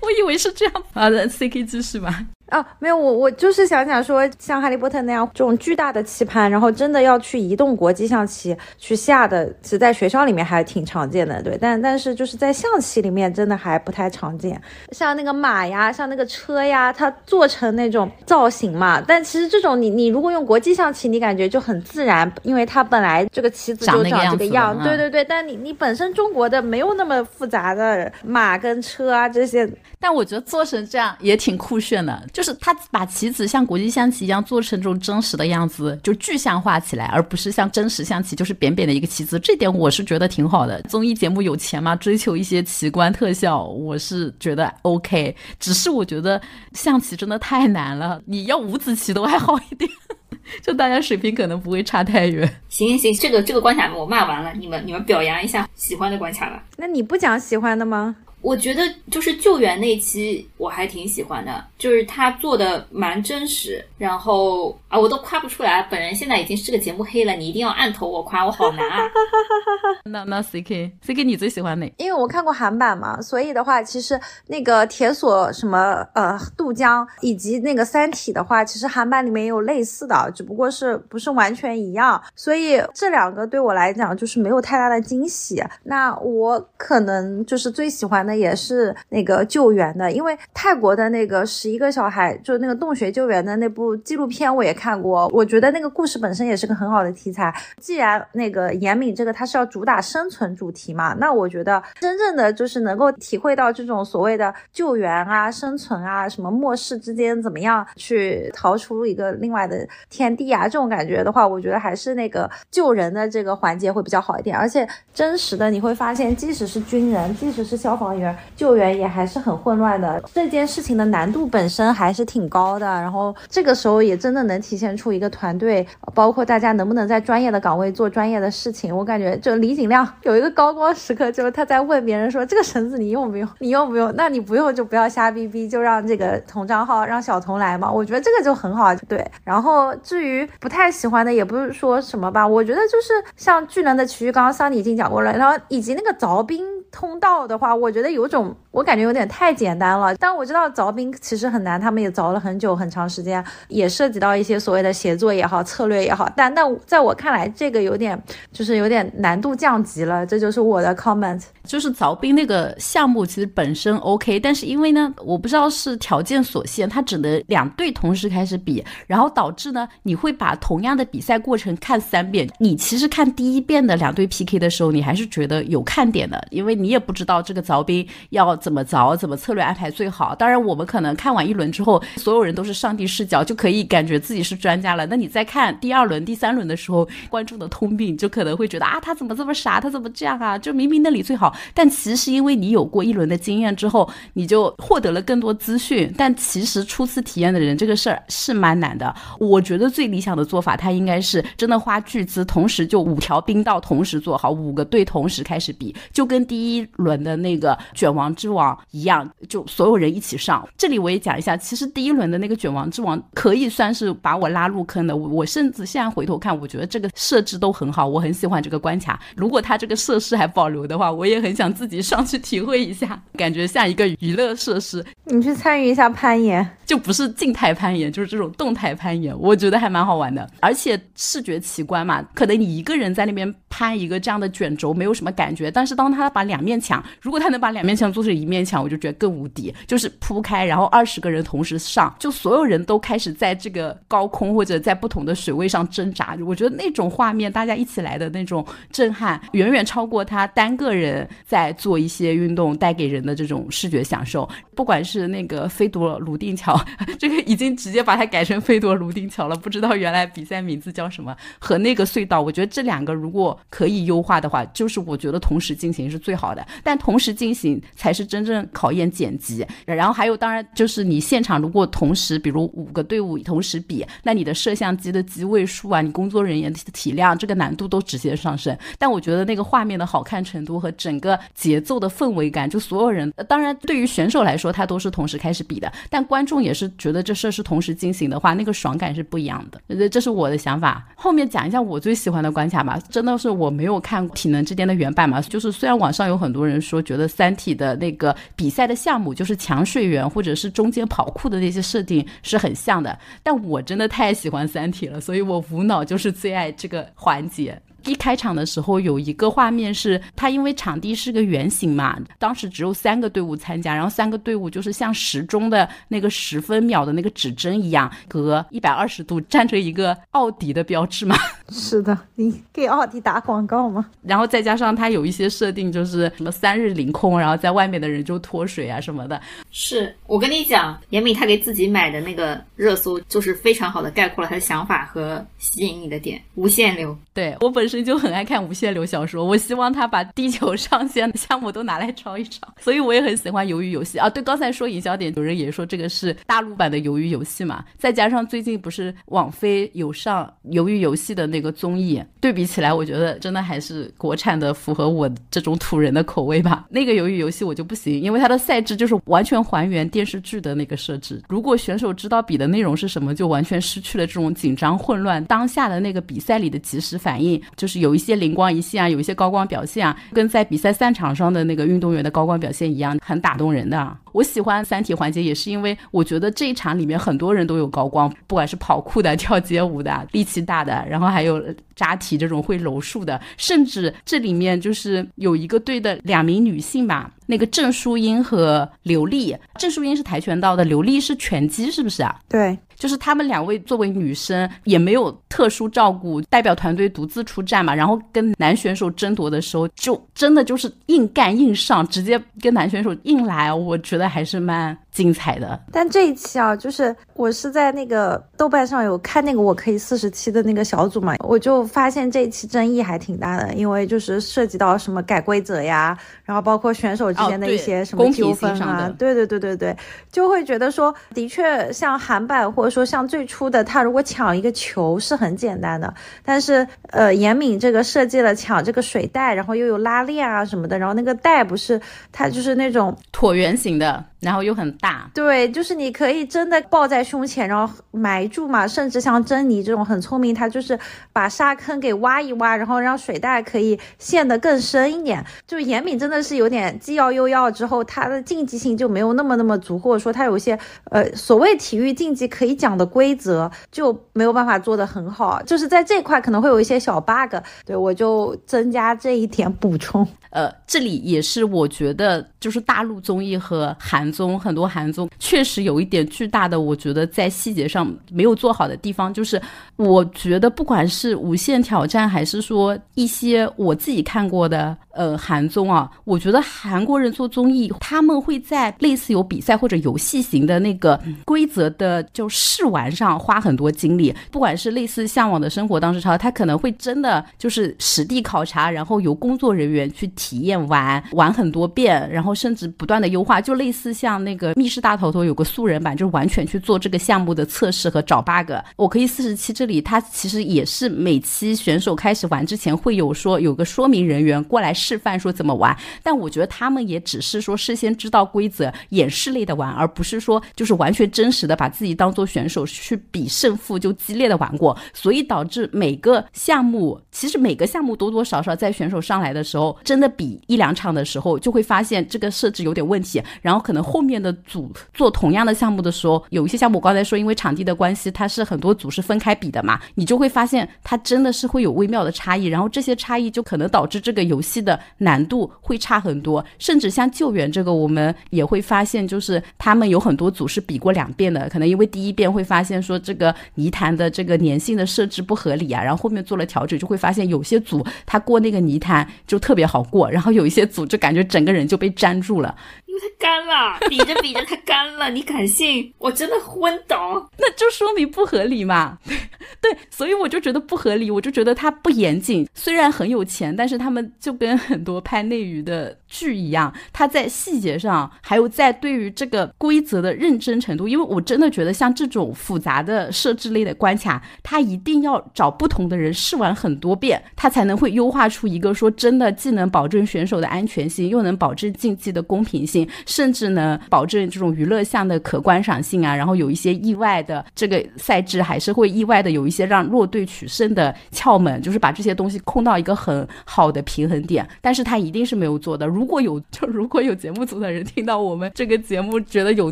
我以为是这样。好的，CK 继续吧。啊，没有我，我就是想想说，像哈利波特那样这种巨大的棋盘，然后真的要去移动国际象棋去下的，其实在学校里面还挺常见的，对。但但是就是在象棋里面真的还不太常见。像那个马呀，像那个车呀，它做成那种造型嘛。但其实这种你你如果用国际象棋，你感觉就很自然，因为它本来这个棋子就长这个样。对对对。但你你本身中国的没有那么复杂的马跟车啊这些。但我觉得做成这样也挺酷炫的，就是他把棋子像国际象棋一样做成这种真实的样子，就具象化起来，而不是像真实象棋就是扁扁的一个棋子。这点我是觉得挺好的。综艺节目有钱嘛，追求一些奇观特效，我是觉得 OK。只是我觉得象棋真的太难了，你要五子棋都还好一点，<laughs> 就大家水平可能不会差太远。行行行，这个这个关卡我骂完了，你们你们表扬一下喜欢的关卡吧。那你不讲喜欢的吗？我觉得就是救援那期我还挺喜欢的，就是他做的蛮真实，然后啊我都夸不出来，本人现在已经是个节目黑了，你一定要按头我夸我好难啊。<laughs> <laughs> 那那 C K C K 你最喜欢哪？因为我看过韩版嘛，所以的话其实那个铁索什么呃渡江以及那个三体的话，其实韩版里面也有类似的，只不过是不是完全一样，所以这两个对我来讲就是没有太大的惊喜。那我可能就是最喜欢的。也是那个救援的，因为泰国的那个十一个小孩，就那个洞穴救援的那部纪录片，我也看过。我觉得那个故事本身也是个很好的题材。既然那个严敏这个他是要主打生存主题嘛，那我觉得真正的就是能够体会到这种所谓的救援啊、生存啊、什么末世之间怎么样去逃出一个另外的天地啊，这种感觉的话，我觉得还是那个救人的这个环节会比较好一点。而且真实的你会发现，即使是军人，即使是消防员。救援也还是很混乱的，这件事情的难度本身还是挺高的。然后这个时候也真的能体现出一个团队，包括大家能不能在专业的岗位做专业的事情。我感觉就李景亮有一个高光时刻，就是他在问别人说：“这个绳子你用不用？你用不用？那你不用就不要瞎逼逼，就让这个童账号让小童来嘛。”我觉得这个就很好，对。然后至于不太喜欢的，也不是说什么吧，我觉得就是像巨能的奇遇，刚刚桑尼已经讲过了，然后以及那个凿冰通道的话，我觉得。有种我感觉有点太简单了，但我知道凿冰其实很难，他们也凿了很久很长时间，也涉及到一些所谓的协作也好，策略也好。但但在我看来，这个有点就是有点难度降级了，这就是我的 comment。就是凿冰那个项目其实本身 OK，但是因为呢，我不知道是条件所限，它只能两队同时开始比，然后导致呢，你会把同样的比赛过程看三遍。你其实看第一遍的两队 PK 的时候，你还是觉得有看点的，因为你也不知道这个凿冰。要怎么凿，怎么策略安排最好？当然，我们可能看完一轮之后，所有人都是上帝视角，就可以感觉自己是专家了。那你再看第二轮、第三轮的时候，观众的通病就可能会觉得啊，他怎么这么傻？他怎么这样啊？就明明那里最好，但其实因为你有过一轮的经验之后，你就获得了更多资讯。但其实初次体验的人，这个事儿是蛮难的。我觉得最理想的做法，他应该是真的花巨资，同时就五条冰道同时做好，五个队同时开始比，就跟第一第一轮的那个卷王之王一样，就所有人一起上。这里我也讲一下，其实第一轮的那个卷王之王可以算是把我拉入坑的。我甚至现在回头看，我觉得这个设置都很好，我很喜欢这个关卡。如果它这个设施还保留的话，我也很想自己上去体会一下，感觉像一个娱乐设施。你去参与一下攀岩，就不是静态攀岩，就是这种动态攀岩，我觉得还蛮好玩的。而且视觉奇观嘛，可能你一个人在那边攀一个这样的卷轴没有什么感觉，但是当他把两面墙，如果他能把两面墙做成一面墙，我就觉得更无敌。就是铺开，然后二十个人同时上，就所有人都开始在这个高空或者在不同的水位上挣扎。我觉得那种画面，大家一起来的那种震撼，远远超过他单个人在做一些运动带给人的这种视觉享受。不管是那个飞夺泸定桥，<laughs> 这个已经直接把它改成飞夺泸定桥了，不知道原来比赛名字叫什么。和那个隧道，我觉得这两个如果可以优化的话，就是我觉得同时进行是最好的。但同时进行才是真正考验剪辑。然后还有，当然就是你现场如果同时，比如五个队伍同时比，那你的摄像机的机位数啊，你工作人员的体量，这个难度都直线上升。但我觉得那个画面的好看程度和整个节奏的氛围感，就所有人，当然对于选手来说，他都是同时开始比的，但观众也是觉得这事是同时进行的话，那个爽感是不一样的。这是我的想法。后面讲一下我最喜欢的关卡吧。真的是我没有看体能之巅的原版嘛，就是虽然网上有很多人说觉得三体的那个比赛的项目就是抢水源或者是中间跑酷的那些设定是很像的，但我真的太喜欢三体了，所以我无脑就是最爱这个环节。一开场的时候有一个画面是，它因为场地是个圆形嘛，当时只有三个队伍参加，然后三个队伍就是像时钟的那个十分秒的那个指针一样，隔一百二十度站着一个奥迪的标志嘛。是的，你给奥迪打广告吗？然后再加上它有一些设定，就是什么三日凌空，然后在外面的人就脱水啊什么的。是我跟你讲，严敏他给自己买的那个热搜，就是非常好的概括了他的想法和吸引你的点，无限流。对我本身就很爱看无限流小说，我希望他把地球上线的项目都拿来抄一抄，所以我也很喜欢鱿鱼游戏啊。对，刚才说营销点，有人也说这个是大陆版的鱿鱼游戏嘛，再加上最近不是网飞有上鱿鱼游戏的那个综艺，对比起来，我觉得真的还是国产的符合我这种土人的口味吧。那个鱿鱼游戏我就不行，因为它的赛制就是完全还原电视剧的那个设置，如果选手知道比的内容是什么，就完全失去了这种紧张混乱当下的那个比赛里的及时。反应就是有一些灵光一现啊，有一些高光表现啊，跟在比赛赛场上的那个运动员的高光表现一样，很打动人的。我喜欢三体环节，也是因为我觉得这一场里面很多人都有高光，不管是跑酷的、<laughs> 跳街舞的、力气大的，然后还有扎体这种会柔术的，甚至这里面就是有一个队的两名女性吧，那个郑淑英和刘丽。郑淑英是跆拳道的，刘丽是拳击，是不是啊？对。就是他们两位作为女生也没有特殊照顾，代表团队独自出战嘛，然后跟男选手争夺的时候，就真的就是硬干硬上，直接跟男选手硬来，我觉得还是蛮精彩的。但这一期啊，就是我是在那个豆瓣上有看那个我可以四十期的那个小组嘛，我就发现这一期争议还挺大的，因为就是涉及到什么改规则呀，然后包括选手之间的一些什么纠纷啊，对对对对对，就会觉得说，的确像韩版或者说像最初的他如果抢一个球是很简单的，但是呃严敏这个设计了抢这个水袋，然后又有拉链啊什么的，然后那个袋不是它就是那种椭圆形的。然后又很大，对，就是你可以真的抱在胸前，然后埋住嘛。甚至像珍妮这种很聪明，她就是把沙坑给挖一挖，然后让水袋可以陷得更深一点。就严敏真的是有点既要又要，之后它的竞技性就没有那么那么足，或者说它有一些呃所谓体育竞技可以讲的规则就没有办法做得很好，就是在这块可能会有一些小 bug。对我就增加这一点补充。呃，这里也是我觉得就是大陆综艺和韩。综很多韩综确实有一点巨大的，我觉得在细节上没有做好的地方，就是我觉得不管是无限挑战，还是说一些我自己看过的呃韩综啊，我觉得韩国人做综艺，他们会在类似有比赛或者游戏型的那个规则的就试玩上花很多精力，不管是类似《向往的生活》当时超，他可能会真的就是实地考察，然后由工作人员去体验玩玩很多遍，然后甚至不断的优化，就类似。像那个密室大逃脱有个素人版，就是完全去做这个项目的测试和找 bug。我可以四十七这里，它其实也是每期选手开始玩之前会有说有个说明人员过来示范说怎么玩，但我觉得他们也只是说事先知道规则演示类的玩，而不是说就是完全真实的把自己当做选手去比胜负就激烈的玩过，所以导致每个项目其实每个项目多多少少在选手上来的时候，真的比一两场的时候就会发现这个设置有点问题，然后可能后面的组做同样的项目的时候，有一些项目我刚才说因为场地的关系，它是很多组是分开比的嘛，你就会发现它真的是会有微妙的差异，然后这些差异就可能导致这个游戏的难度会差很多，甚至像救援这个，我们也会发现，就是他们有很多组是比过两遍的，可能因为第一遍会发现说这个泥潭的这个粘性的设置不合理啊，然后后面做了调整，就会发现有些组他过那个泥潭就特别好过，然后有一些组就感觉整个人就被粘住了。因为它干了，<laughs> 比着比着它干了，你敢信？我真的昏倒。那就说明不合理嘛。<laughs> 对，所以我就觉得不合理，我就觉得它不严谨。虽然很有钱，但是他们就跟很多拍内娱的剧一样，他在细节上，还有在对于这个规则的认真程度。因为我真的觉得像这种复杂的设置类的关卡，他一定要找不同的人试玩很多遍，他才能会优化出一个说真的既能保证选手的安全性，又能保证竞技的公平性。甚至呢，保证这种娱乐项的可观赏性啊，然后有一些意外的这个赛制，还是会意外的有一些让弱队取胜的窍门，就是把这些东西控到一个很好的平衡点。但是他一定是没有做的。如果有，就如果有节目组的人听到我们这个节目觉得有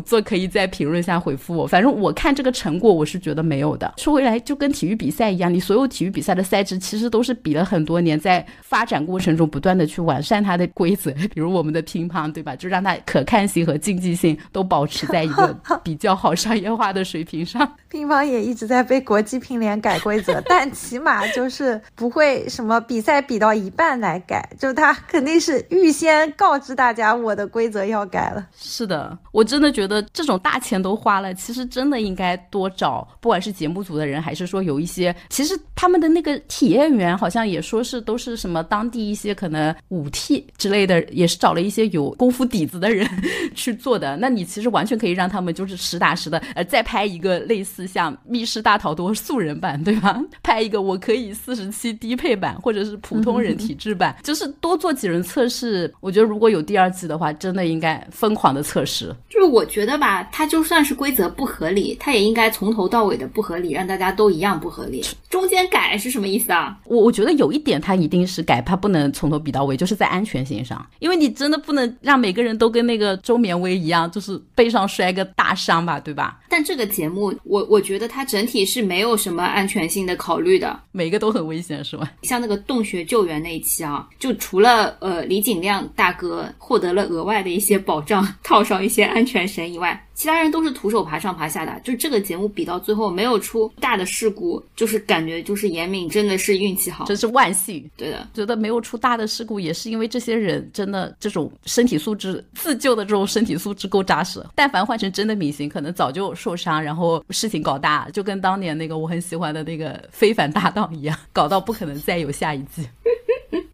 做，可以在评论下回复我。反正我看这个成果，我是觉得没有的。说回来，就跟体育比赛一样，你所有体育比赛的赛制其实都是比了很多年，在发展过程中不断的去完善它的规则。比如我们的乒乓，对吧？就让它。可看性和竞技性都保持在一个比较好商业化的水平上。<laughs> 乒乓也一直在被国际乒联改规则，但起码就是不会 <laughs> 什么比赛比到一半来改，就它肯定是预先告知大家我的规则要改了。是的，我真的觉得这种大钱都花了，其实真的应该多找，不管是节目组的人，还是说有一些，其实他们的那个体验员好像也说是都是什么当地一些可能武替之类的，也是找了一些有功夫底子的人。去做的，那你其实完全可以让他们就是实打实的，呃，再拍一个类似像《密室大逃脱》素人版，对吧？<laughs> 拍一个我可以四十七低配版，或者是普通人体质版，就是多做几轮测试。我觉得如果有第二季的话，真的应该疯狂的测试。就是我觉得吧，它就算是规则不合理，它也应该从头到尾的不合理，让大家都一样不合理。中间改是什么意思啊？我我觉得有一点，它一定是改，它不能从头比到尾，就是在安全性上，因为你真的不能让每个人都跟那个。周绵威一样，就是背上摔个大伤吧，对吧？但这个节目，我我觉得它整体是没有什么安全性的考虑的，每个都很危险，是吧？像那个洞穴救援那一期啊，就除了呃李景亮大哥获得了额外的一些保障，套上一些安全绳以外。其他人都是徒手爬上爬下的，就这个节目比到最后没有出大的事故，就是感觉就是严敏真的是运气好，真是万幸。对的，觉得没有出大的事故，也是因为这些人真的这种身体素质自救的这种身体素质够扎实。但凡换成真的明星，可能早就受伤，然后事情搞大，就跟当年那个我很喜欢的那个非凡搭档一样，搞到不可能再有下一季。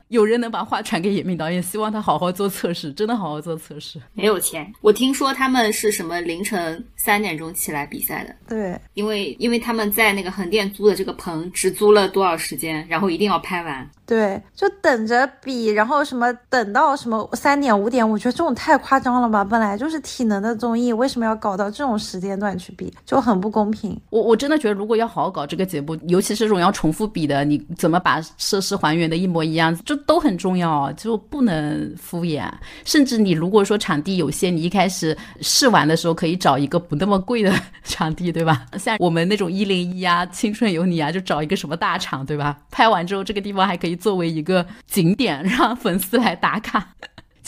有人能把话传给严敏导演，希望他好好做测试，真的好好做测试。没有钱，我听说他们是什么凌晨三点钟起来比赛的。对，因为因为他们在那个横店租的这个棚只租了多少时间，然后一定要拍完。对，就等着比，然后什么等到什么三点五点，我觉得这种太夸张了吧？本来就是体能的综艺，为什么要搞到这种时间段去比，就很不公平。我我真的觉得，如果要好好搞这个节目，尤其是这种要重复比的，你怎么把设施还原的一模一样，就都很重要，就不能敷衍。甚至你如果说场地有限，你一开始试玩的时候可以找一个不那么贵的 <laughs> 场地，对吧？像我们那种一零一啊、青春有你啊，就找一个什么大场，对吧？拍完之后，这个地方还可以。作为一个景点，让粉丝来打卡。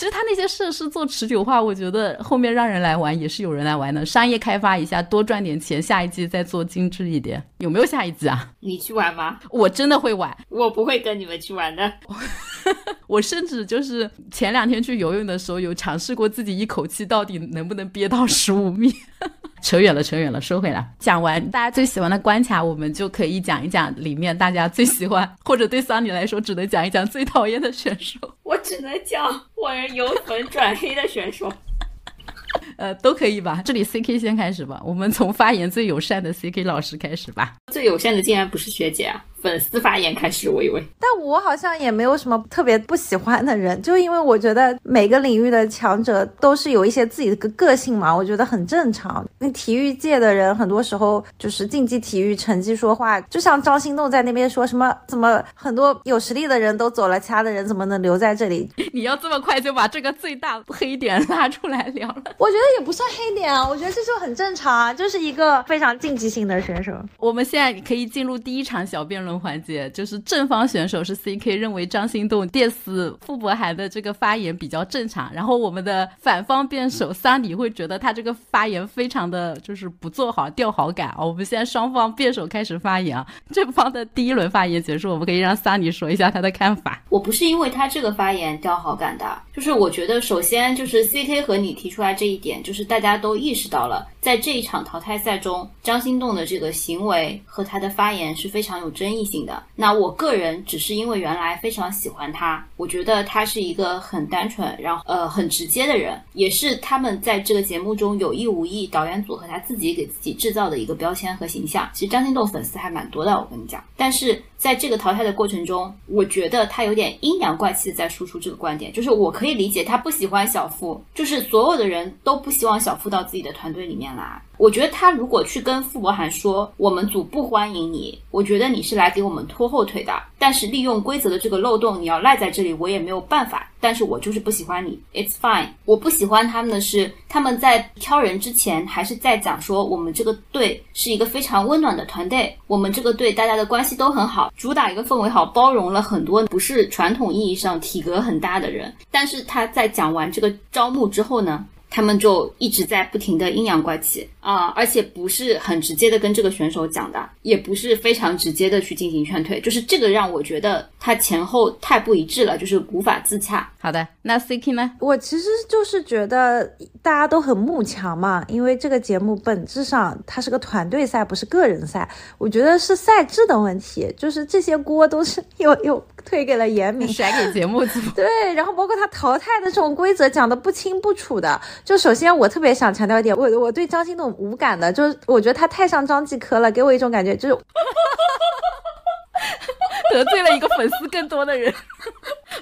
其实他那些设施做持久化，我觉得后面让人来玩也是有人来玩的。商业开发一下，多赚点钱，下一季再做精致一点。有没有下一季啊？你去玩吗？我真的会玩，我不会跟你们去玩的。<laughs> <laughs> 我甚至就是前两天去游泳的时候，有尝试过自己一口气到底能不能憋到十五米。<laughs> 扯远了，扯远了，说回来，讲完大家最喜欢的关卡，我们就可以讲一讲里面大家最喜欢，或者对桑尼来说只能讲一讲最讨厌的选手。我只能讲我人由粉转黑的选手。<laughs> 呃，都可以吧。这里 C K 先开始吧，我们从发言最友善的 C K 老师开始吧。最友善的竟然不是学姐啊！粉丝发言开始，我以为，但我好像也没有什么特别不喜欢的人，就因为我觉得每个领域的强者都是有一些自己的个个性嘛，我觉得很正常。那体育界的人很多时候就是竞技体育成绩说话，就像张心动在那边说什么，怎么很多有实力的人都走了，其他的人怎么能留在这里？<laughs> 你要这么快就把这个最大黑点拉出来聊了？我觉得也不算黑点啊，我觉得这就很正常啊，就是一个非常竞技性的选手。我们现在可以进入第一场小辩论。环节就是正方选手是 C K 认为张心动电死傅博涵的这个发言比较正常，然后我们的反方辩手桑尼会觉得他这个发言非常的就是不做好掉好感啊。我们现在双方辩手开始发言啊，正方的第一轮发言结束，我们可以让桑尼说一下他的看法。我不是因为他这个发言掉好感的，就是我觉得首先就是 C K 和你提出来这一点，就是大家都意识到了，在这一场淘汰赛中，张心栋的这个行为和他的发言是非常有争议。性的那我个人只是因为原来非常喜欢他，我觉得他是一个很单纯，然后呃很直接的人，也是他们在这个节目中有意无意导演组和他自己给自己制造的一个标签和形象。其实张心栋粉丝还蛮多的，我跟你讲。但是在这个淘汰的过程中，我觉得他有点阴阳怪气的在输出这个观点，就是我可以理解他不喜欢小付，就是所有的人都不希望小付到自己的团队里面来。我觉得他如果去跟傅博涵说我们组不欢迎你，我觉得你是来给我们拖后腿的。但是利用规则的这个漏洞，你要赖在这里，我也没有办法。但是我就是不喜欢你，It's fine。我不喜欢他们的是，他们在挑人之前还是在讲说我们这个队是一个非常温暖的团队，我们这个队大家的关系都很好，主打一个氛围好，包容了很多不是传统意义上体格很大的人。但是他在讲完这个招募之后呢？他们就一直在不停的阴阳怪气啊，而且不是很直接的跟这个选手讲的，也不是非常直接的去进行劝退，就是这个让我觉得他前后太不一致了，就是无法自洽。好的，那 C K 呢？我其实就是觉得大家都很慕强嘛，因为这个节目本质上它是个团队赛，不是个人赛。我觉得是赛制的问题，就是这些锅都是又又推给了严明，<laughs> 甩给节目组。对，然后包括他淘汰的这种规则讲的不清不楚的。就首先，我特别想强调一点，我我对张新栋无感的，就是我觉得他太像张继科了，给我一种感觉就是。得罪了一个粉丝更多的人，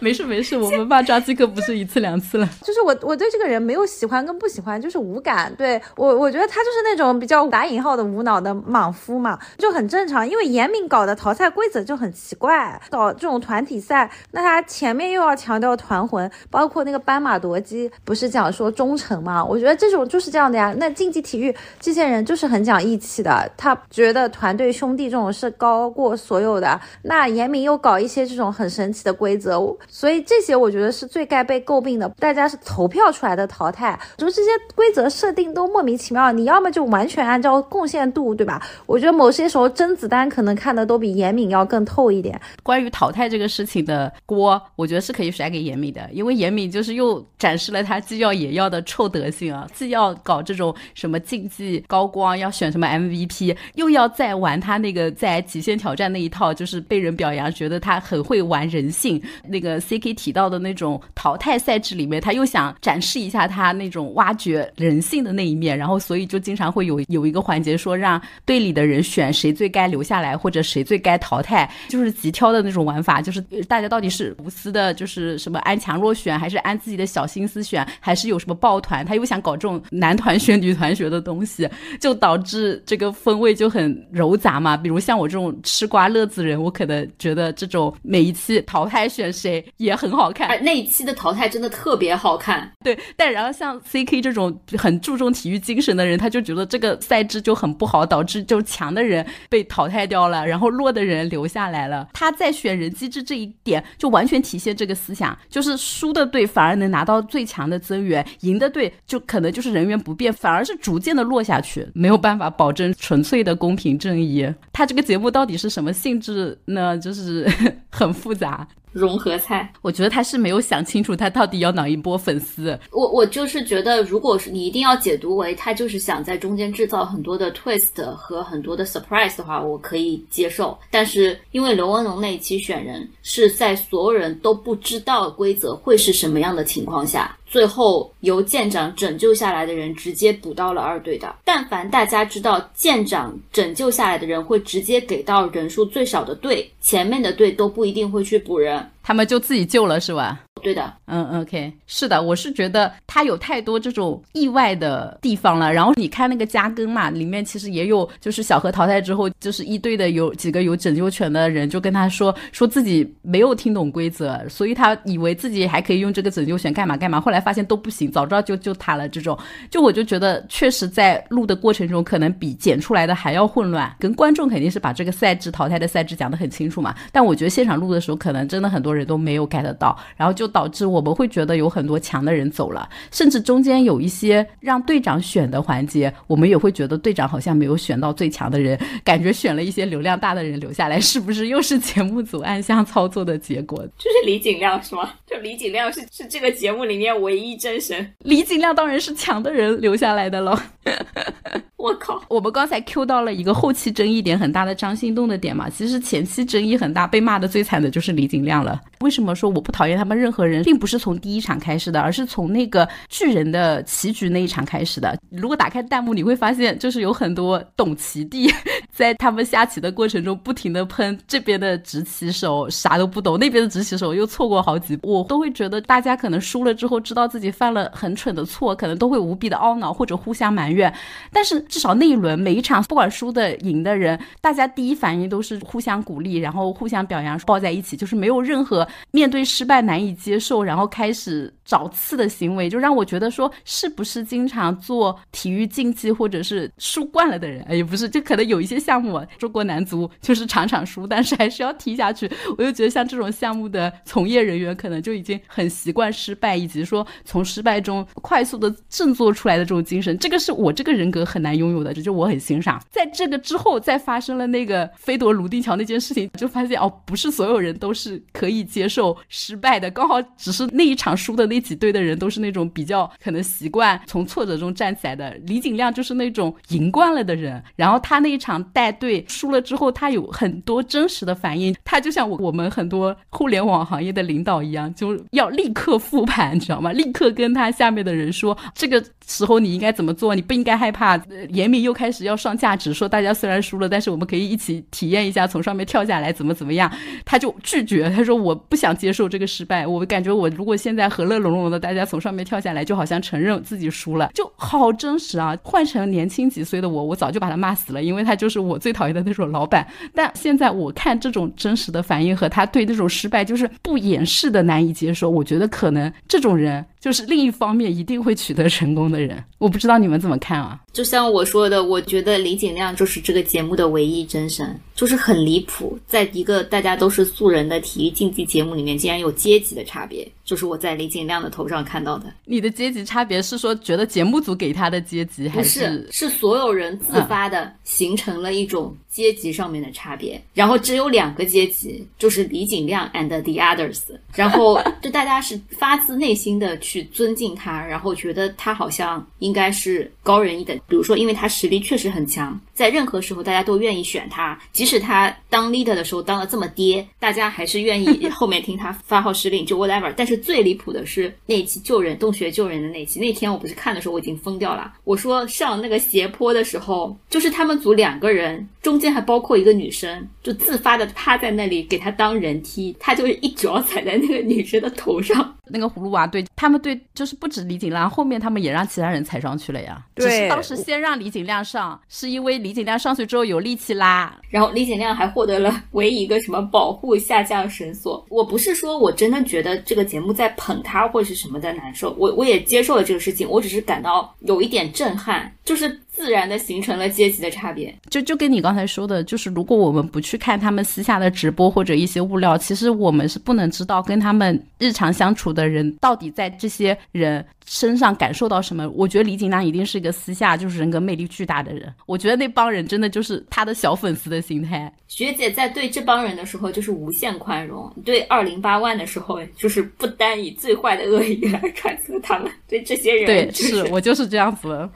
没事没事，我们骂抓鸡哥不是一次两次了。就是我我对这个人没有喜欢跟不喜欢，就是无感。对我我觉得他就是那种比较打引号的无脑的莽夫嘛，就很正常。因为严明搞的淘汰规则就很奇怪，搞这种团体赛，那他前面又要强调团魂，包括那个斑马夺鸡，不是讲说忠诚嘛？我觉得这种就是这样的呀。那竞技体育这些人就是很讲义气的，他觉得团队兄弟这种是高过所有的。那严明又搞一些这种很神奇的规则，所以这些我觉得是最该被诟病的。大家是投票出来的淘汰，就这些规则设定都莫名其妙。你要么就完全按照贡献度，对吧？我觉得某些时候甄子丹可能看的都比严敏要更透一点。关于淘汰这个事情的锅，我觉得是可以甩给严敏的，因为严敏就是又展示了他既要也要的臭德性啊，既要搞这种什么竞技高光，要选什么 MVP，又要再玩他那个在极限挑战那一套，就是被人表扬。觉得他很会玩人性，那个 C K 提到的那种淘汰赛制里面，他又想展示一下他那种挖掘人性的那一面，然后所以就经常会有有一个环节说让队里的人选谁最该留下来或者谁最该淘汰，就是极挑的那种玩法，就是大家到底是无私的，就是什么安强弱选，还是按自己的小心思选，还是有什么抱团，他又想搞这种男团选女团选的东西，就导致这个风味就很柔杂嘛。比如像我这种吃瓜乐子人，我可能觉得。这种每一期淘汰选谁也很好看，那一期的淘汰真的特别好看。对，但然后像 C K 这种很注重体育精神的人，他就觉得这个赛制就很不好，导致就强的人被淘汰掉了，然后弱的人留下来了。他在选人机制这一点就完全体现这个思想，就是输的队反而能拿到最强的增援，赢的队就可能就是人员不变，反而是逐渐的落下去，没有办法保证纯粹的公平正义。他这个节目到底是什么性质呢？就是。<laughs> 很复杂，融合菜。我觉得他是没有想清楚，他到底要哪一波粉丝。我我就是觉得，如果是你一定要解读为他就是想在中间制造很多的 twist 和很多的 surprise 的话，我可以接受。但是因为刘文龙那一期选人是在所有人都不知道规则会是什么样的情况下。最后由舰长拯救下来的人直接补到了二队的。但凡大家知道舰长拯救下来的人会直接给到人数最少的队，前面的队都不一定会去补人。他们就自己救了是吧？对的，嗯，OK，是的，我是觉得他有太多这种意外的地方了。然后你看那个加更嘛，里面其实也有，就是小何淘汰之后，就是一队的有几个有拯救权的人就跟他说，说自己没有听懂规则，所以他以为自己还可以用这个拯救权干嘛干嘛，后来发现都不行，早知道就就他了。这种，就我就觉得确实在录的过程中，可能比剪出来的还要混乱。跟观众肯定是把这个赛制淘汰的赛制讲得很清楚嘛，但我觉得现场录的时候，可能真的很多人都没有 get 到，然后就导致我们会觉得有很多强的人走了，甚至中间有一些让队长选的环节，我们也会觉得队长好像没有选到最强的人，感觉选了一些流量大的人留下来，是不是又是节目组暗箱操作的结果？<laughs> 就是李景亮是吗？就李景亮是是这个节目里面唯一真神，李景亮当然是强的人留下来的喽。<laughs> 我靠！我们刚才 Q 到了一个后期争议点很大的张心动的点嘛，其实前期争议很大，被骂的最惨的就是李景亮了。为什么说我不讨厌他们任何人，并不是从第一场开始的，而是从那个巨人的棋局那一场开始的。如果打开弹幕，你会发现就是有很多懂棋帝在他们下棋的过程中不停的喷这边的直棋手啥都不懂，那边的直棋手又错过好几步，我都会觉得大家可能输了之后知道自己犯了很蠢的错，可能都会无比的懊恼或者互相埋怨，但是。至少那一轮每一场，不管输的赢的人，大家第一反应都是互相鼓励，然后互相表扬，抱在一起，就是没有任何面对失败难以接受，然后开始找刺的行为，就让我觉得说，是不是经常做体育竞技或者是输惯了的人？也不是，就可能有一些项目，中国男足就是场场输，但是还是要踢下去。我就觉得像这种项目的从业人员，可能就已经很习惯失败，以及说从失败中快速的振作出来的这种精神，这个是我这个人格很难。拥有的，这就我很欣赏。在这个之后，再发生了那个飞夺泸定桥那件事情，就发现哦，不是所有人都是可以接受失败的。刚好只是那一场输的那几队的人，都是那种比较可能习惯从挫折中站起来的。李景亮就是那种赢惯了的人，然后他那一场带队输了之后，他有很多真实的反应。他就像我我们很多互联网行业的领导一样，就要立刻复盘，你知道吗？立刻跟他下面的人说，这个时候你应该怎么做？你不应该害怕。严敏又开始要上价值，说大家虽然输了，但是我们可以一起体验一下从上面跳下来怎么怎么样。他就拒绝，他说我不想接受这个失败。我感觉我如果现在和乐融融的大家从上面跳下来，就好像承认自己输了，就好真实啊！换成年轻几岁的我，我早就把他骂死了，因为他就是我最讨厌的那种老板。但现在我看这种真实的反应和他对那种失败就是不掩饰的难以接受，我觉得可能这种人。就是另一方面一定会取得成功的人，我不知道你们怎么看啊？就像我说的，我觉得李景亮就是这个节目的唯一真神，就是很离谱，在一个大家都是素人的体育竞技节目里面，竟然有阶级的差别，就是我在李景亮的头上看到的。你的阶级差别是说觉得节目组给他的阶级，还是是所有人自发的形成了一种阶级上面的差别？然后只有两个阶级，就是李景亮 and the others，然后就大家是发自内心的。去尊敬他，然后觉得他好像应该是高人一等。比如说，因为他实力确实很强，在任何时候大家都愿意选他。即使他当 leader 的时候当的这么爹，大家还是愿意 <laughs> 后面听他发号施令，就 whatever。但是最离谱的是那一期救人洞穴救人的那期，那天我不是看的时候我已经疯掉了。我说上那个斜坡的时候，就是他们组两个人，中间还包括一个女生，就自发的趴在那里给他当人梯，他就是一脚踩在那个女生的头上。<laughs> 那个葫芦娃对他们。对，就是不止李景亮，后面他们也让其他人踩上去了呀。只是当时先让李景亮上，是因为李景亮上去之后有力气拉，然后李景亮还获得了唯一一个什么保护下降绳索。我不是说我真的觉得这个节目在捧他或者是什么的难受，我我也接受了这个事情，我只是感到有一点震撼，就是。自然的形成了阶级的差别，就就跟你刚才说的，就是如果我们不去看他们私下的直播或者一些物料，其实我们是不能知道跟他们日常相处的人到底在这些人身上感受到什么。我觉得李景亮一定是一个私下就是人格魅力巨大的人，我觉得那帮人真的就是他的小粉丝的心态。学姐在对这帮人的时候就是无限宽容，对二零八万的时候就是不单以最坏的恶意来 <laughs> 揣测他们，对这些人，对，是我就是这样子。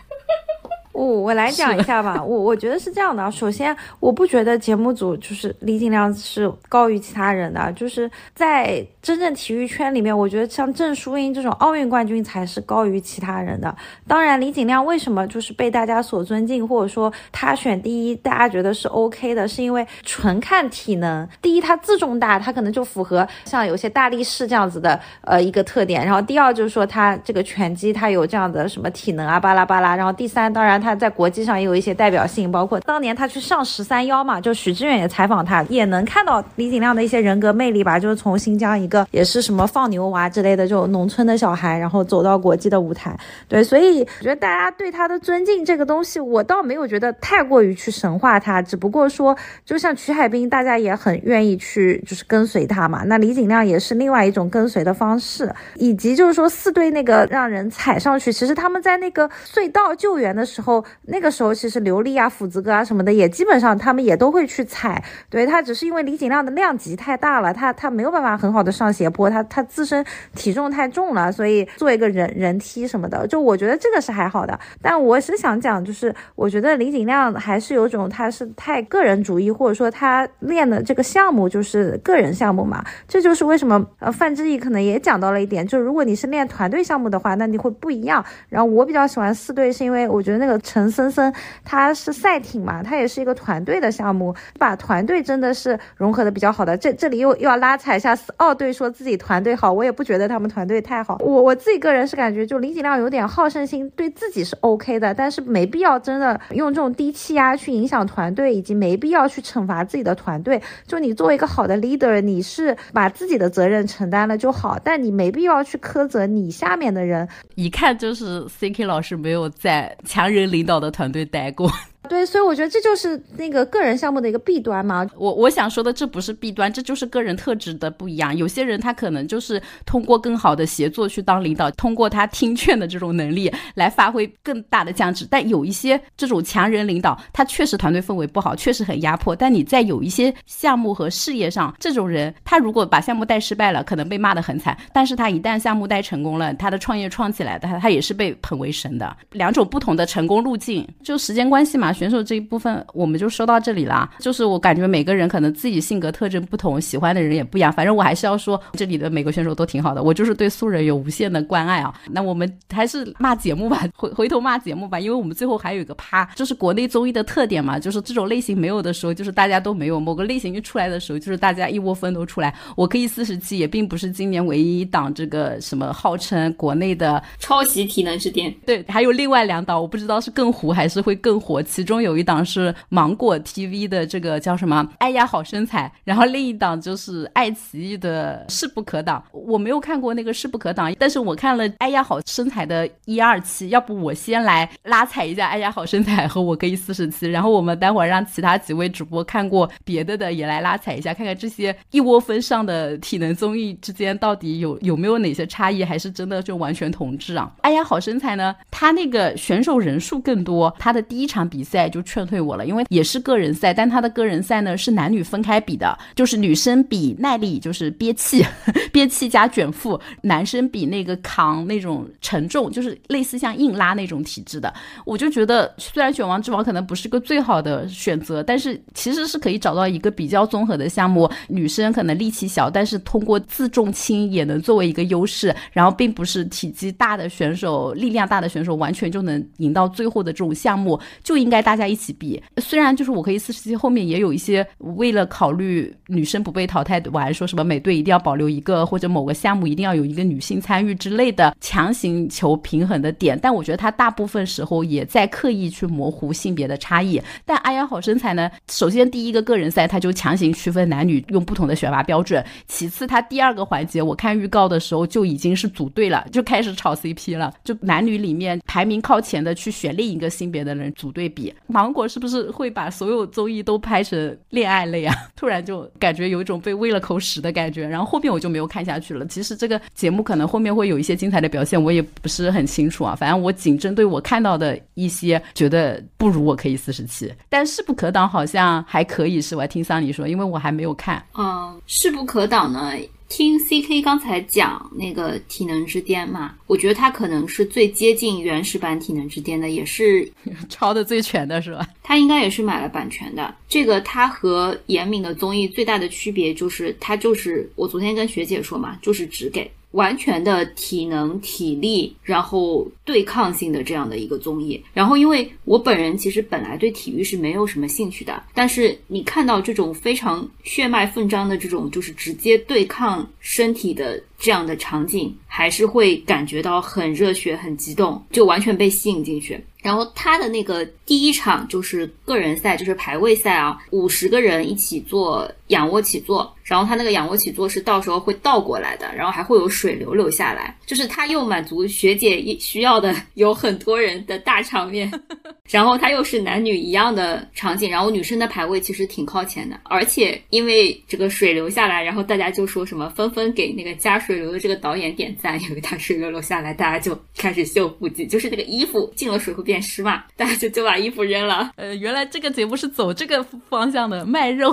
我我来讲一下吧，我我觉得是这样的。首先，我不觉得节目组就是李景亮是高于其他人的，就是在真正体育圈里面，我觉得像郑淑英这种奥运冠军才是高于其他人的。当然，李景亮为什么就是被大家所尊敬，或者说他选第一，大家觉得是 OK 的，是因为纯看体能。第一，他自重大，他可能就符合像有些大力士这样子的呃一个特点。然后第二就是说他这个拳击他有这样的什么体能啊巴拉巴拉。然后第三，当然他在国际上也有一些代表性，包括当年他去上十三幺嘛，就许志远也采访他，也能看到李景亮的一些人格魅力吧，就是从新疆一。个也是什么放牛娃之类的这种农村的小孩，然后走到国际的舞台，对，所以我觉得大家对他的尊敬这个东西，我倒没有觉得太过于去神化他，只不过说，就像曲海滨，大家也很愿意去就是跟随他嘛。那李锦亮也是另外一种跟随的方式，以及就是说四队那个让人踩上去，其实他们在那个隧道救援的时候，那个时候其实刘丽啊、斧子哥啊什么的，也基本上他们也都会去踩，对他只是因为李锦亮的量级太大了，他他没有办法很好的上。上斜坡，他他自身体重太重了，所以做一个人人梯什么的，就我觉得这个是还好的。但我是想讲，就是我觉得李景亮还是有种他是太个人主义，或者说他练的这个项目就是个人项目嘛。这就是为什么呃范志毅可能也讲到了一点，就是如果你是练团队项目的话，那你会不一样。然后我比较喜欢四队，是因为我觉得那个陈森森他是赛艇嘛，他也是一个团队的项目，把团队真的是融合的比较好的。这这里又又要拉踩一下四二队。说自己团队好，我也不觉得他们团队太好。我我自己个人是感觉，就李景亮有点好胜心，对自己是 OK 的，但是没必要真的用这种低气压去影响团队，以及没必要去惩罚自己的团队。就你作为一个好的 leader，你是把自己的责任承担了就好，但你没必要去苛责你下面的人。一看就是 CK 老师没有在强人领导的团队待过。对，所以我觉得这就是那个个人项目的一个弊端嘛。我我想说的，这不是弊端，这就是个人特质的不一样。有些人他可能就是通过更好的协作去当领导，通过他听劝的这种能力来发挥更大的价值。但有一些这种强人领导，他确实团队氛围不好，确实很压迫。但你在有一些项目和事业上，这种人他如果把项目带失败了，可能被骂得很惨。但是他一旦项目带成功了，他的创业创起来的，他他也是被捧为神的。两种不同的成功路径，就时间关系嘛。选手这一部分我们就说到这里啦。就是我感觉每个人可能自己性格特征不同，喜欢的人也不一样。反正我还是要说，这里的每个选手都挺好的。我就是对素人有无限的关爱啊。那我们还是骂节目吧，回 <laughs> 回头骂节目吧，因为我们最后还有一个趴，就是国内综艺的特点嘛，就是这种类型没有的时候，就是大家都没有；某个类型一出来的时候，就是大家一窝蜂都出来。我可以四十七，也并不是今年唯一一档这个什么号称国内的抄袭体能之巅。对，还有另外两档，我不知道是更糊还是会更火。其其中有一档是芒果 TV 的这个叫什么“哎呀好身材”，然后另一档就是爱奇艺的《势不可挡》。我没有看过那个《势不可挡》，但是我看了“哎呀好身材”的一二期。要不我先来拉踩一下“哎呀好身材”和我可以四十七，然后我们待会儿让其他几位主播看过别的的也来拉踩一下，看看这些一窝蜂上的体能综艺之间到底有有没有哪些差异，还是真的就完全同质啊？“哎呀好身材”呢，他那个选手人数更多，他的第一场比赛赛就劝退我了，因为也是个人赛，但他的个人赛呢是男女分开比的，就是女生比耐力，就是憋气，<laughs> 憋气加卷腹，男生比那个扛那种沉重，就是类似像硬拉那种体质的。我就觉得，虽然选王之王可能不是个最好的选择，但是其实是可以找到一个比较综合的项目。女生可能力气小，但是通过自重轻也能作为一个优势，然后并不是体积大的选手、力量大的选手完全就能赢到最后的这种项目，就应该大家一起比。虽然就是我可以四十七后面也有一些为了考虑女生不被淘汰完，说什么每队一定要保留一个或者某个项目一定要有一个女性参与之类的强行求平衡的点，但我觉得他大部分时候也在刻意去模糊性别的差异。但哎呀好身材呢，首先第一个个人赛他就强行区分男女，用不同的选拔标准。其次他第二个环节，我看预告的时候就已经是组队了，就开始炒 CP 了，就男女里面排名靠前的去选另一个性别的人组队比。芒果是不是？会把所有综艺都拍成恋爱类啊！<laughs> 突然就感觉有一种被喂了口屎的感觉，然后后面我就没有看下去了。其实这个节目可能后面会有一些精彩的表现，我也不是很清楚啊。反正我仅针对我看到的一些，觉得不如我可以四十七，但势不可挡好像还可以，是我听桑尼说，因为我还没有看。嗯，势不可挡呢。听 C K 刚才讲那个《体能之巅》嘛，我觉得它可能是最接近原始版《体能之巅》的，也是 <laughs> 抄的最全的是吧？他应该也是买了版权的。这个它和严敏的综艺最大的区别就是，它就是我昨天跟学姐说嘛，就是只给。完全的体能、体力，然后对抗性的这样的一个综艺。然后，因为我本人其实本来对体育是没有什么兴趣的，但是你看到这种非常血脉奋张的这种，就是直接对抗身体的这样的场景，还是会感觉到很热血、很激动，就完全被吸引进去。然后他的那个第一场就是个人赛，就是排位赛啊，五十个人一起做仰卧起坐，然后他那个仰卧起坐是到时候会倒过来的，然后还会有水流流下来，就是他又满足学姐需要的有很多人的大场面，<laughs> 然后他又是男女一样的场景，然后女生的排位其实挺靠前的，而且因为这个水流下来，然后大家就说什么纷纷给那个加水水流的这个导演点赞，因为他水流流下来，大家就开始秀腹肌，就是那个衣服进了水会变。变湿嘛，大家就就把衣服扔了。呃，原来这个节目是走这个方向的，卖肉。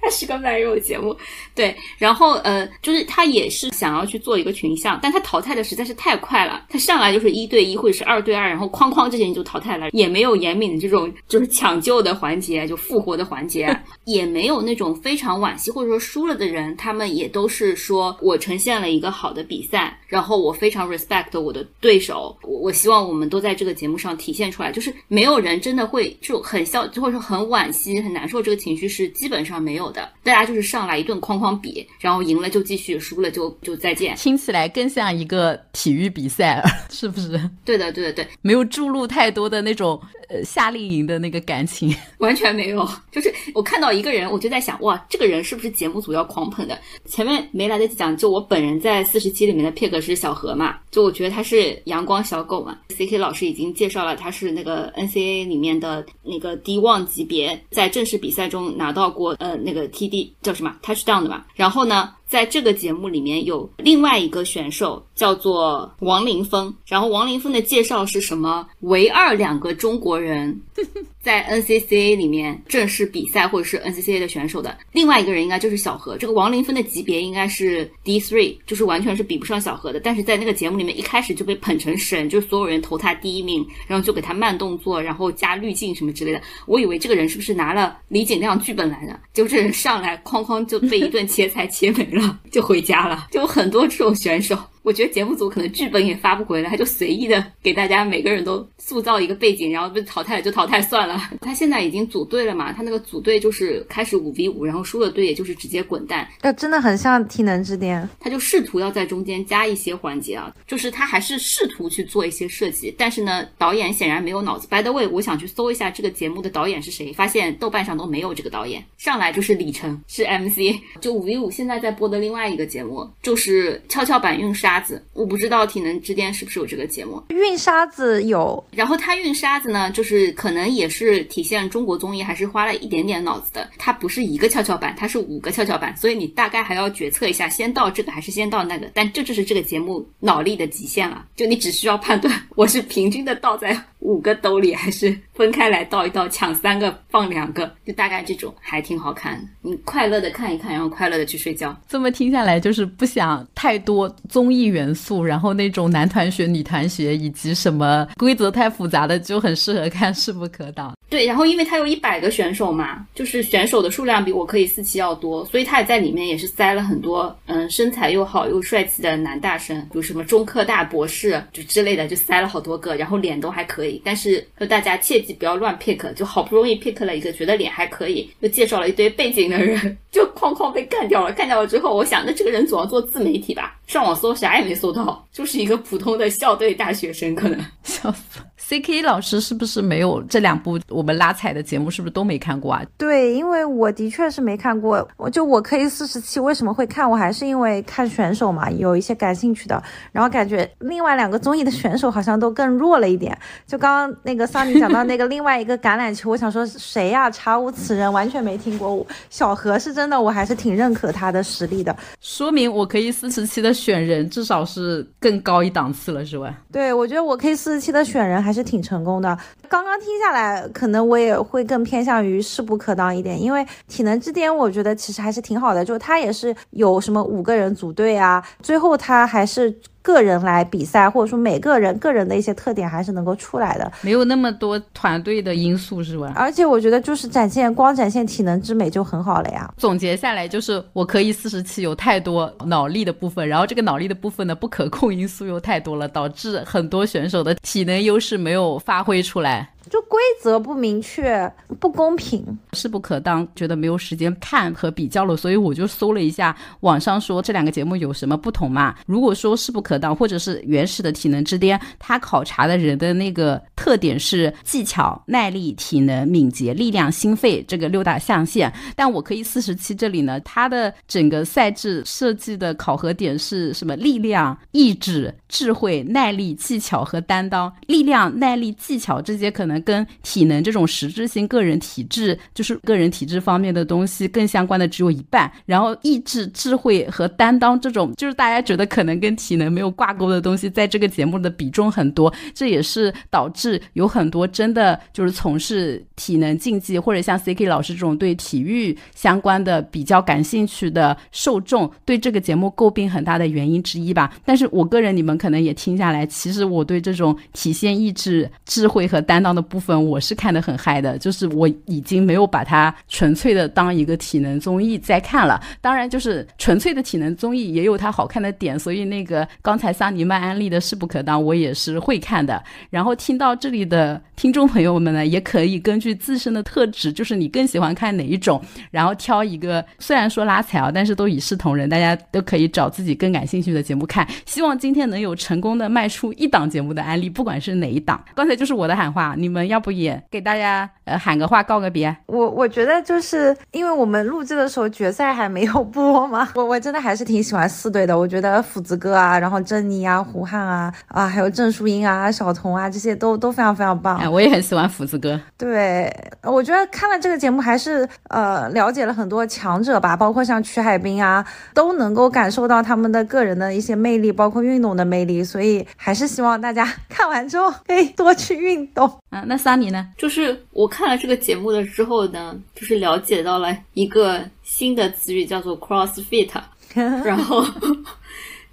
它是个卖肉节目，对，然后呃，就是他也是想要去做一个群像，但他淘汰的实在是太快了，他上来就是一对一或者是二对二，然后哐哐这些人就淘汰了，也没有严敏的这种就是抢救的环节，就复活的环节，<laughs> 也没有那种非常惋惜或者说输了的人，他们也都是说我呈现了一个好的比赛，然后我非常 respect 我的对手，我我希望我们都在这个节目上体现出来，就是没有人真的会就很笑，或者说很惋惜、很难受，这个情绪是基本上没有。的，大家就是上来一顿哐哐比，然后赢了就继续，输了就就再见，听起来更像一个体育比赛，<laughs> 是不是？对的，对的，对，没有注入太多的那种呃夏令营的那个感情，<laughs> 完全没有。就是我看到一个人，我就在想，哇，这个人是不是节目组要狂捧的？前面没来得及讲，就我本人在四十期里面的 pick 是小何嘛，就我觉得他是阳光小狗嘛。C K 老师已经介绍了，他是那个 N C A 里面的那个 D one 级别，在正式比赛中拿到过呃那个。的，TD 叫什么？Touchdown 的嘛。然后呢，在这个节目里面有另外一个选手叫做王林峰。然后王林峰的介绍是什么？唯二两个中国人。<laughs> 在 NCCA 里面正式比赛或者是 NCCA 的选手的另外一个人应该就是小何，这个王林峰的级别应该是 D three，就是完全是比不上小何的。但是在那个节目里面一开始就被捧成神，就是所有人投他第一名，然后就给他慢动作，然后加滤镜什么之类的。我以为这个人是不是拿了李景亮剧本来的，就这人上来哐哐就被一顿切菜切没了，就回家了。就很多这种选手。我觉得节目组可能剧本也发不回来，他就随意的给大家每个人都塑造一个背景，然后被淘汰了就淘汰算了。<laughs> 他现在已经组队了嘛，他那个组队就是开始五 v 五，然后输了队也就是直接滚蛋。那真的很像体能之巅，他就试图要在中间加一些环节啊，就是他还是试图去做一些设计，但是呢，导演显然没有脑子。By the way，我想去搜一下这个节目的导演是谁，发现豆瓣上都没有这个导演，上来就是李晨是 MC。就五 v 五现在在播的另外一个节目就是跷跷板运沙。子，我不知道体能之巅是不是有这个节目。运沙子有，然后他运沙子呢，就是可能也是体现中国综艺还是花了一点点脑子的。它不是一个跷跷板，它是五个跷跷板，所以你大概还要决策一下，先到这个还是先到那个。但这就是这个节目脑力的极限了，就你只需要判断我是平均的倒在五个兜里，还是分开来倒一倒，抢三个放两个，就大概这种还挺好看的。你快乐的看一看，然后快乐的去睡觉。这么听下来，就是不想太多综艺。元素，然后那种男团学、女团学，以及什么规则太复杂的，就很适合看《势不可挡》。对，然后因为他有一百个选手嘛，就是选手的数量比我可以四期要多，所以他也在里面也是塞了很多，嗯，身材又好又帅气的男大生，比如什么中科大博士就之类的，就塞了好多个，然后脸都还可以。但是就大家切记不要乱 pick，就好不容易 pick 了一个觉得脸还可以，又介绍了一堆背景的人，就哐哐被干掉了。干掉了之后，我想那这个人总要做自媒体吧？上网搜啥也没搜到，就是一个普通的校队大学生，可能 <laughs> 笑死了。C K 老师是不是没有这两部我们拉踩的节目？是不是都没看过啊？对，因为我的确是没看过。我就我可以四十七为什么会看？我还是因为看选手嘛，有一些感兴趣的。然后感觉另外两个综艺的选手好像都更弱了一点。就刚刚那个桑尼讲到那个另外一个橄榄球，我想说谁呀？查无此人，完全没听过。小何是真的，我还是挺认可他的实力的。说明我可以四十七的选人至少是更高一档次了，是吧？对，我觉得我可以四十七的选人还是。是挺成功的。刚刚听下来，可能我也会更偏向于势不可当一点，因为体能之巅，我觉得其实还是挺好的，就他也是有什么五个人组队啊，最后他还是。个人来比赛，或者说每个人个人的一些特点还是能够出来的，没有那么多团队的因素，是吧？而且我觉得就是展现光展现体能之美就很好了呀。总结下来就是，我可以四十七有太多脑力的部分，然后这个脑力的部分呢，不可控因素又太多了，导致很多选手的体能优势没有发挥出来。就规则不明确，不公平，势不可当，觉得没有时间看和比较了，所以我就搜了一下网上说这两个节目有什么不同嘛？如果说势不可当，或者是原始的体能之巅，它考察的人的那个特点是技巧、耐力、体能、敏捷、力量、心肺这个六大象限。但我可以四十七这里呢，它的整个赛制设计的考核点是什么？力量、意志、智慧、耐力、技巧和担当。力量、耐力、技巧这些可能。跟体能这种实质性个人体质，就是个人体质方面的东西更相关的只有一半，然后意志、智慧和担当这种，就是大家觉得可能跟体能没有挂钩的东西，在这个节目的比重很多，这也是导致有很多真的就是从事体能竞技或者像 C K 老师这种对体育相关的比较感兴趣的受众对这个节目诟病很大的原因之一吧。但是我个人，你们可能也听下来，其实我对这种体现意志、智慧和担当的。部分我是看得很嗨的，就是我已经没有把它纯粹的当一个体能综艺在看了。当然，就是纯粹的体能综艺也有它好看的点，所以那个刚才桑尼曼安利的势不可当，我也是会看的。然后听到这里的听众朋友们呢，也可以根据自身的特质，就是你更喜欢看哪一种，然后挑一个。虽然说拉踩啊，但是都一视同仁，大家都可以找自己更感兴趣的节目看。希望今天能有成功的卖出一档节目的安利，不管是哪一档。刚才就是我的喊话，你们。要不也给大家呃喊个话告个别？我我觉得就是因为我们录制的时候决赛还没有播嘛，<laughs> 我我真的还是挺喜欢四队的。我觉得斧子哥啊，然后珍妮啊、胡汉啊啊，还有郑淑英啊、小童啊，这些都都非常非常棒。我也很喜欢斧子哥。对，我觉得看了这个节目还是呃了解了很多强者吧，包括像曲海滨啊，都能够感受到他们的个人的一些魅力，包括运动的魅力。所以还是希望大家 <laughs> 看完之后可以多去运动。啊，那萨尼呢？就是我看了这个节目了之后呢，就是了解到了一个新的词语，叫做 CrossFit，<laughs> 然后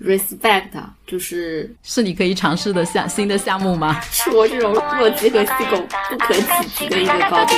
Respect，就是是你可以尝试的项新的项目吗？<laughs> 是我这种弱鸡和细狗不可企及的一个高度。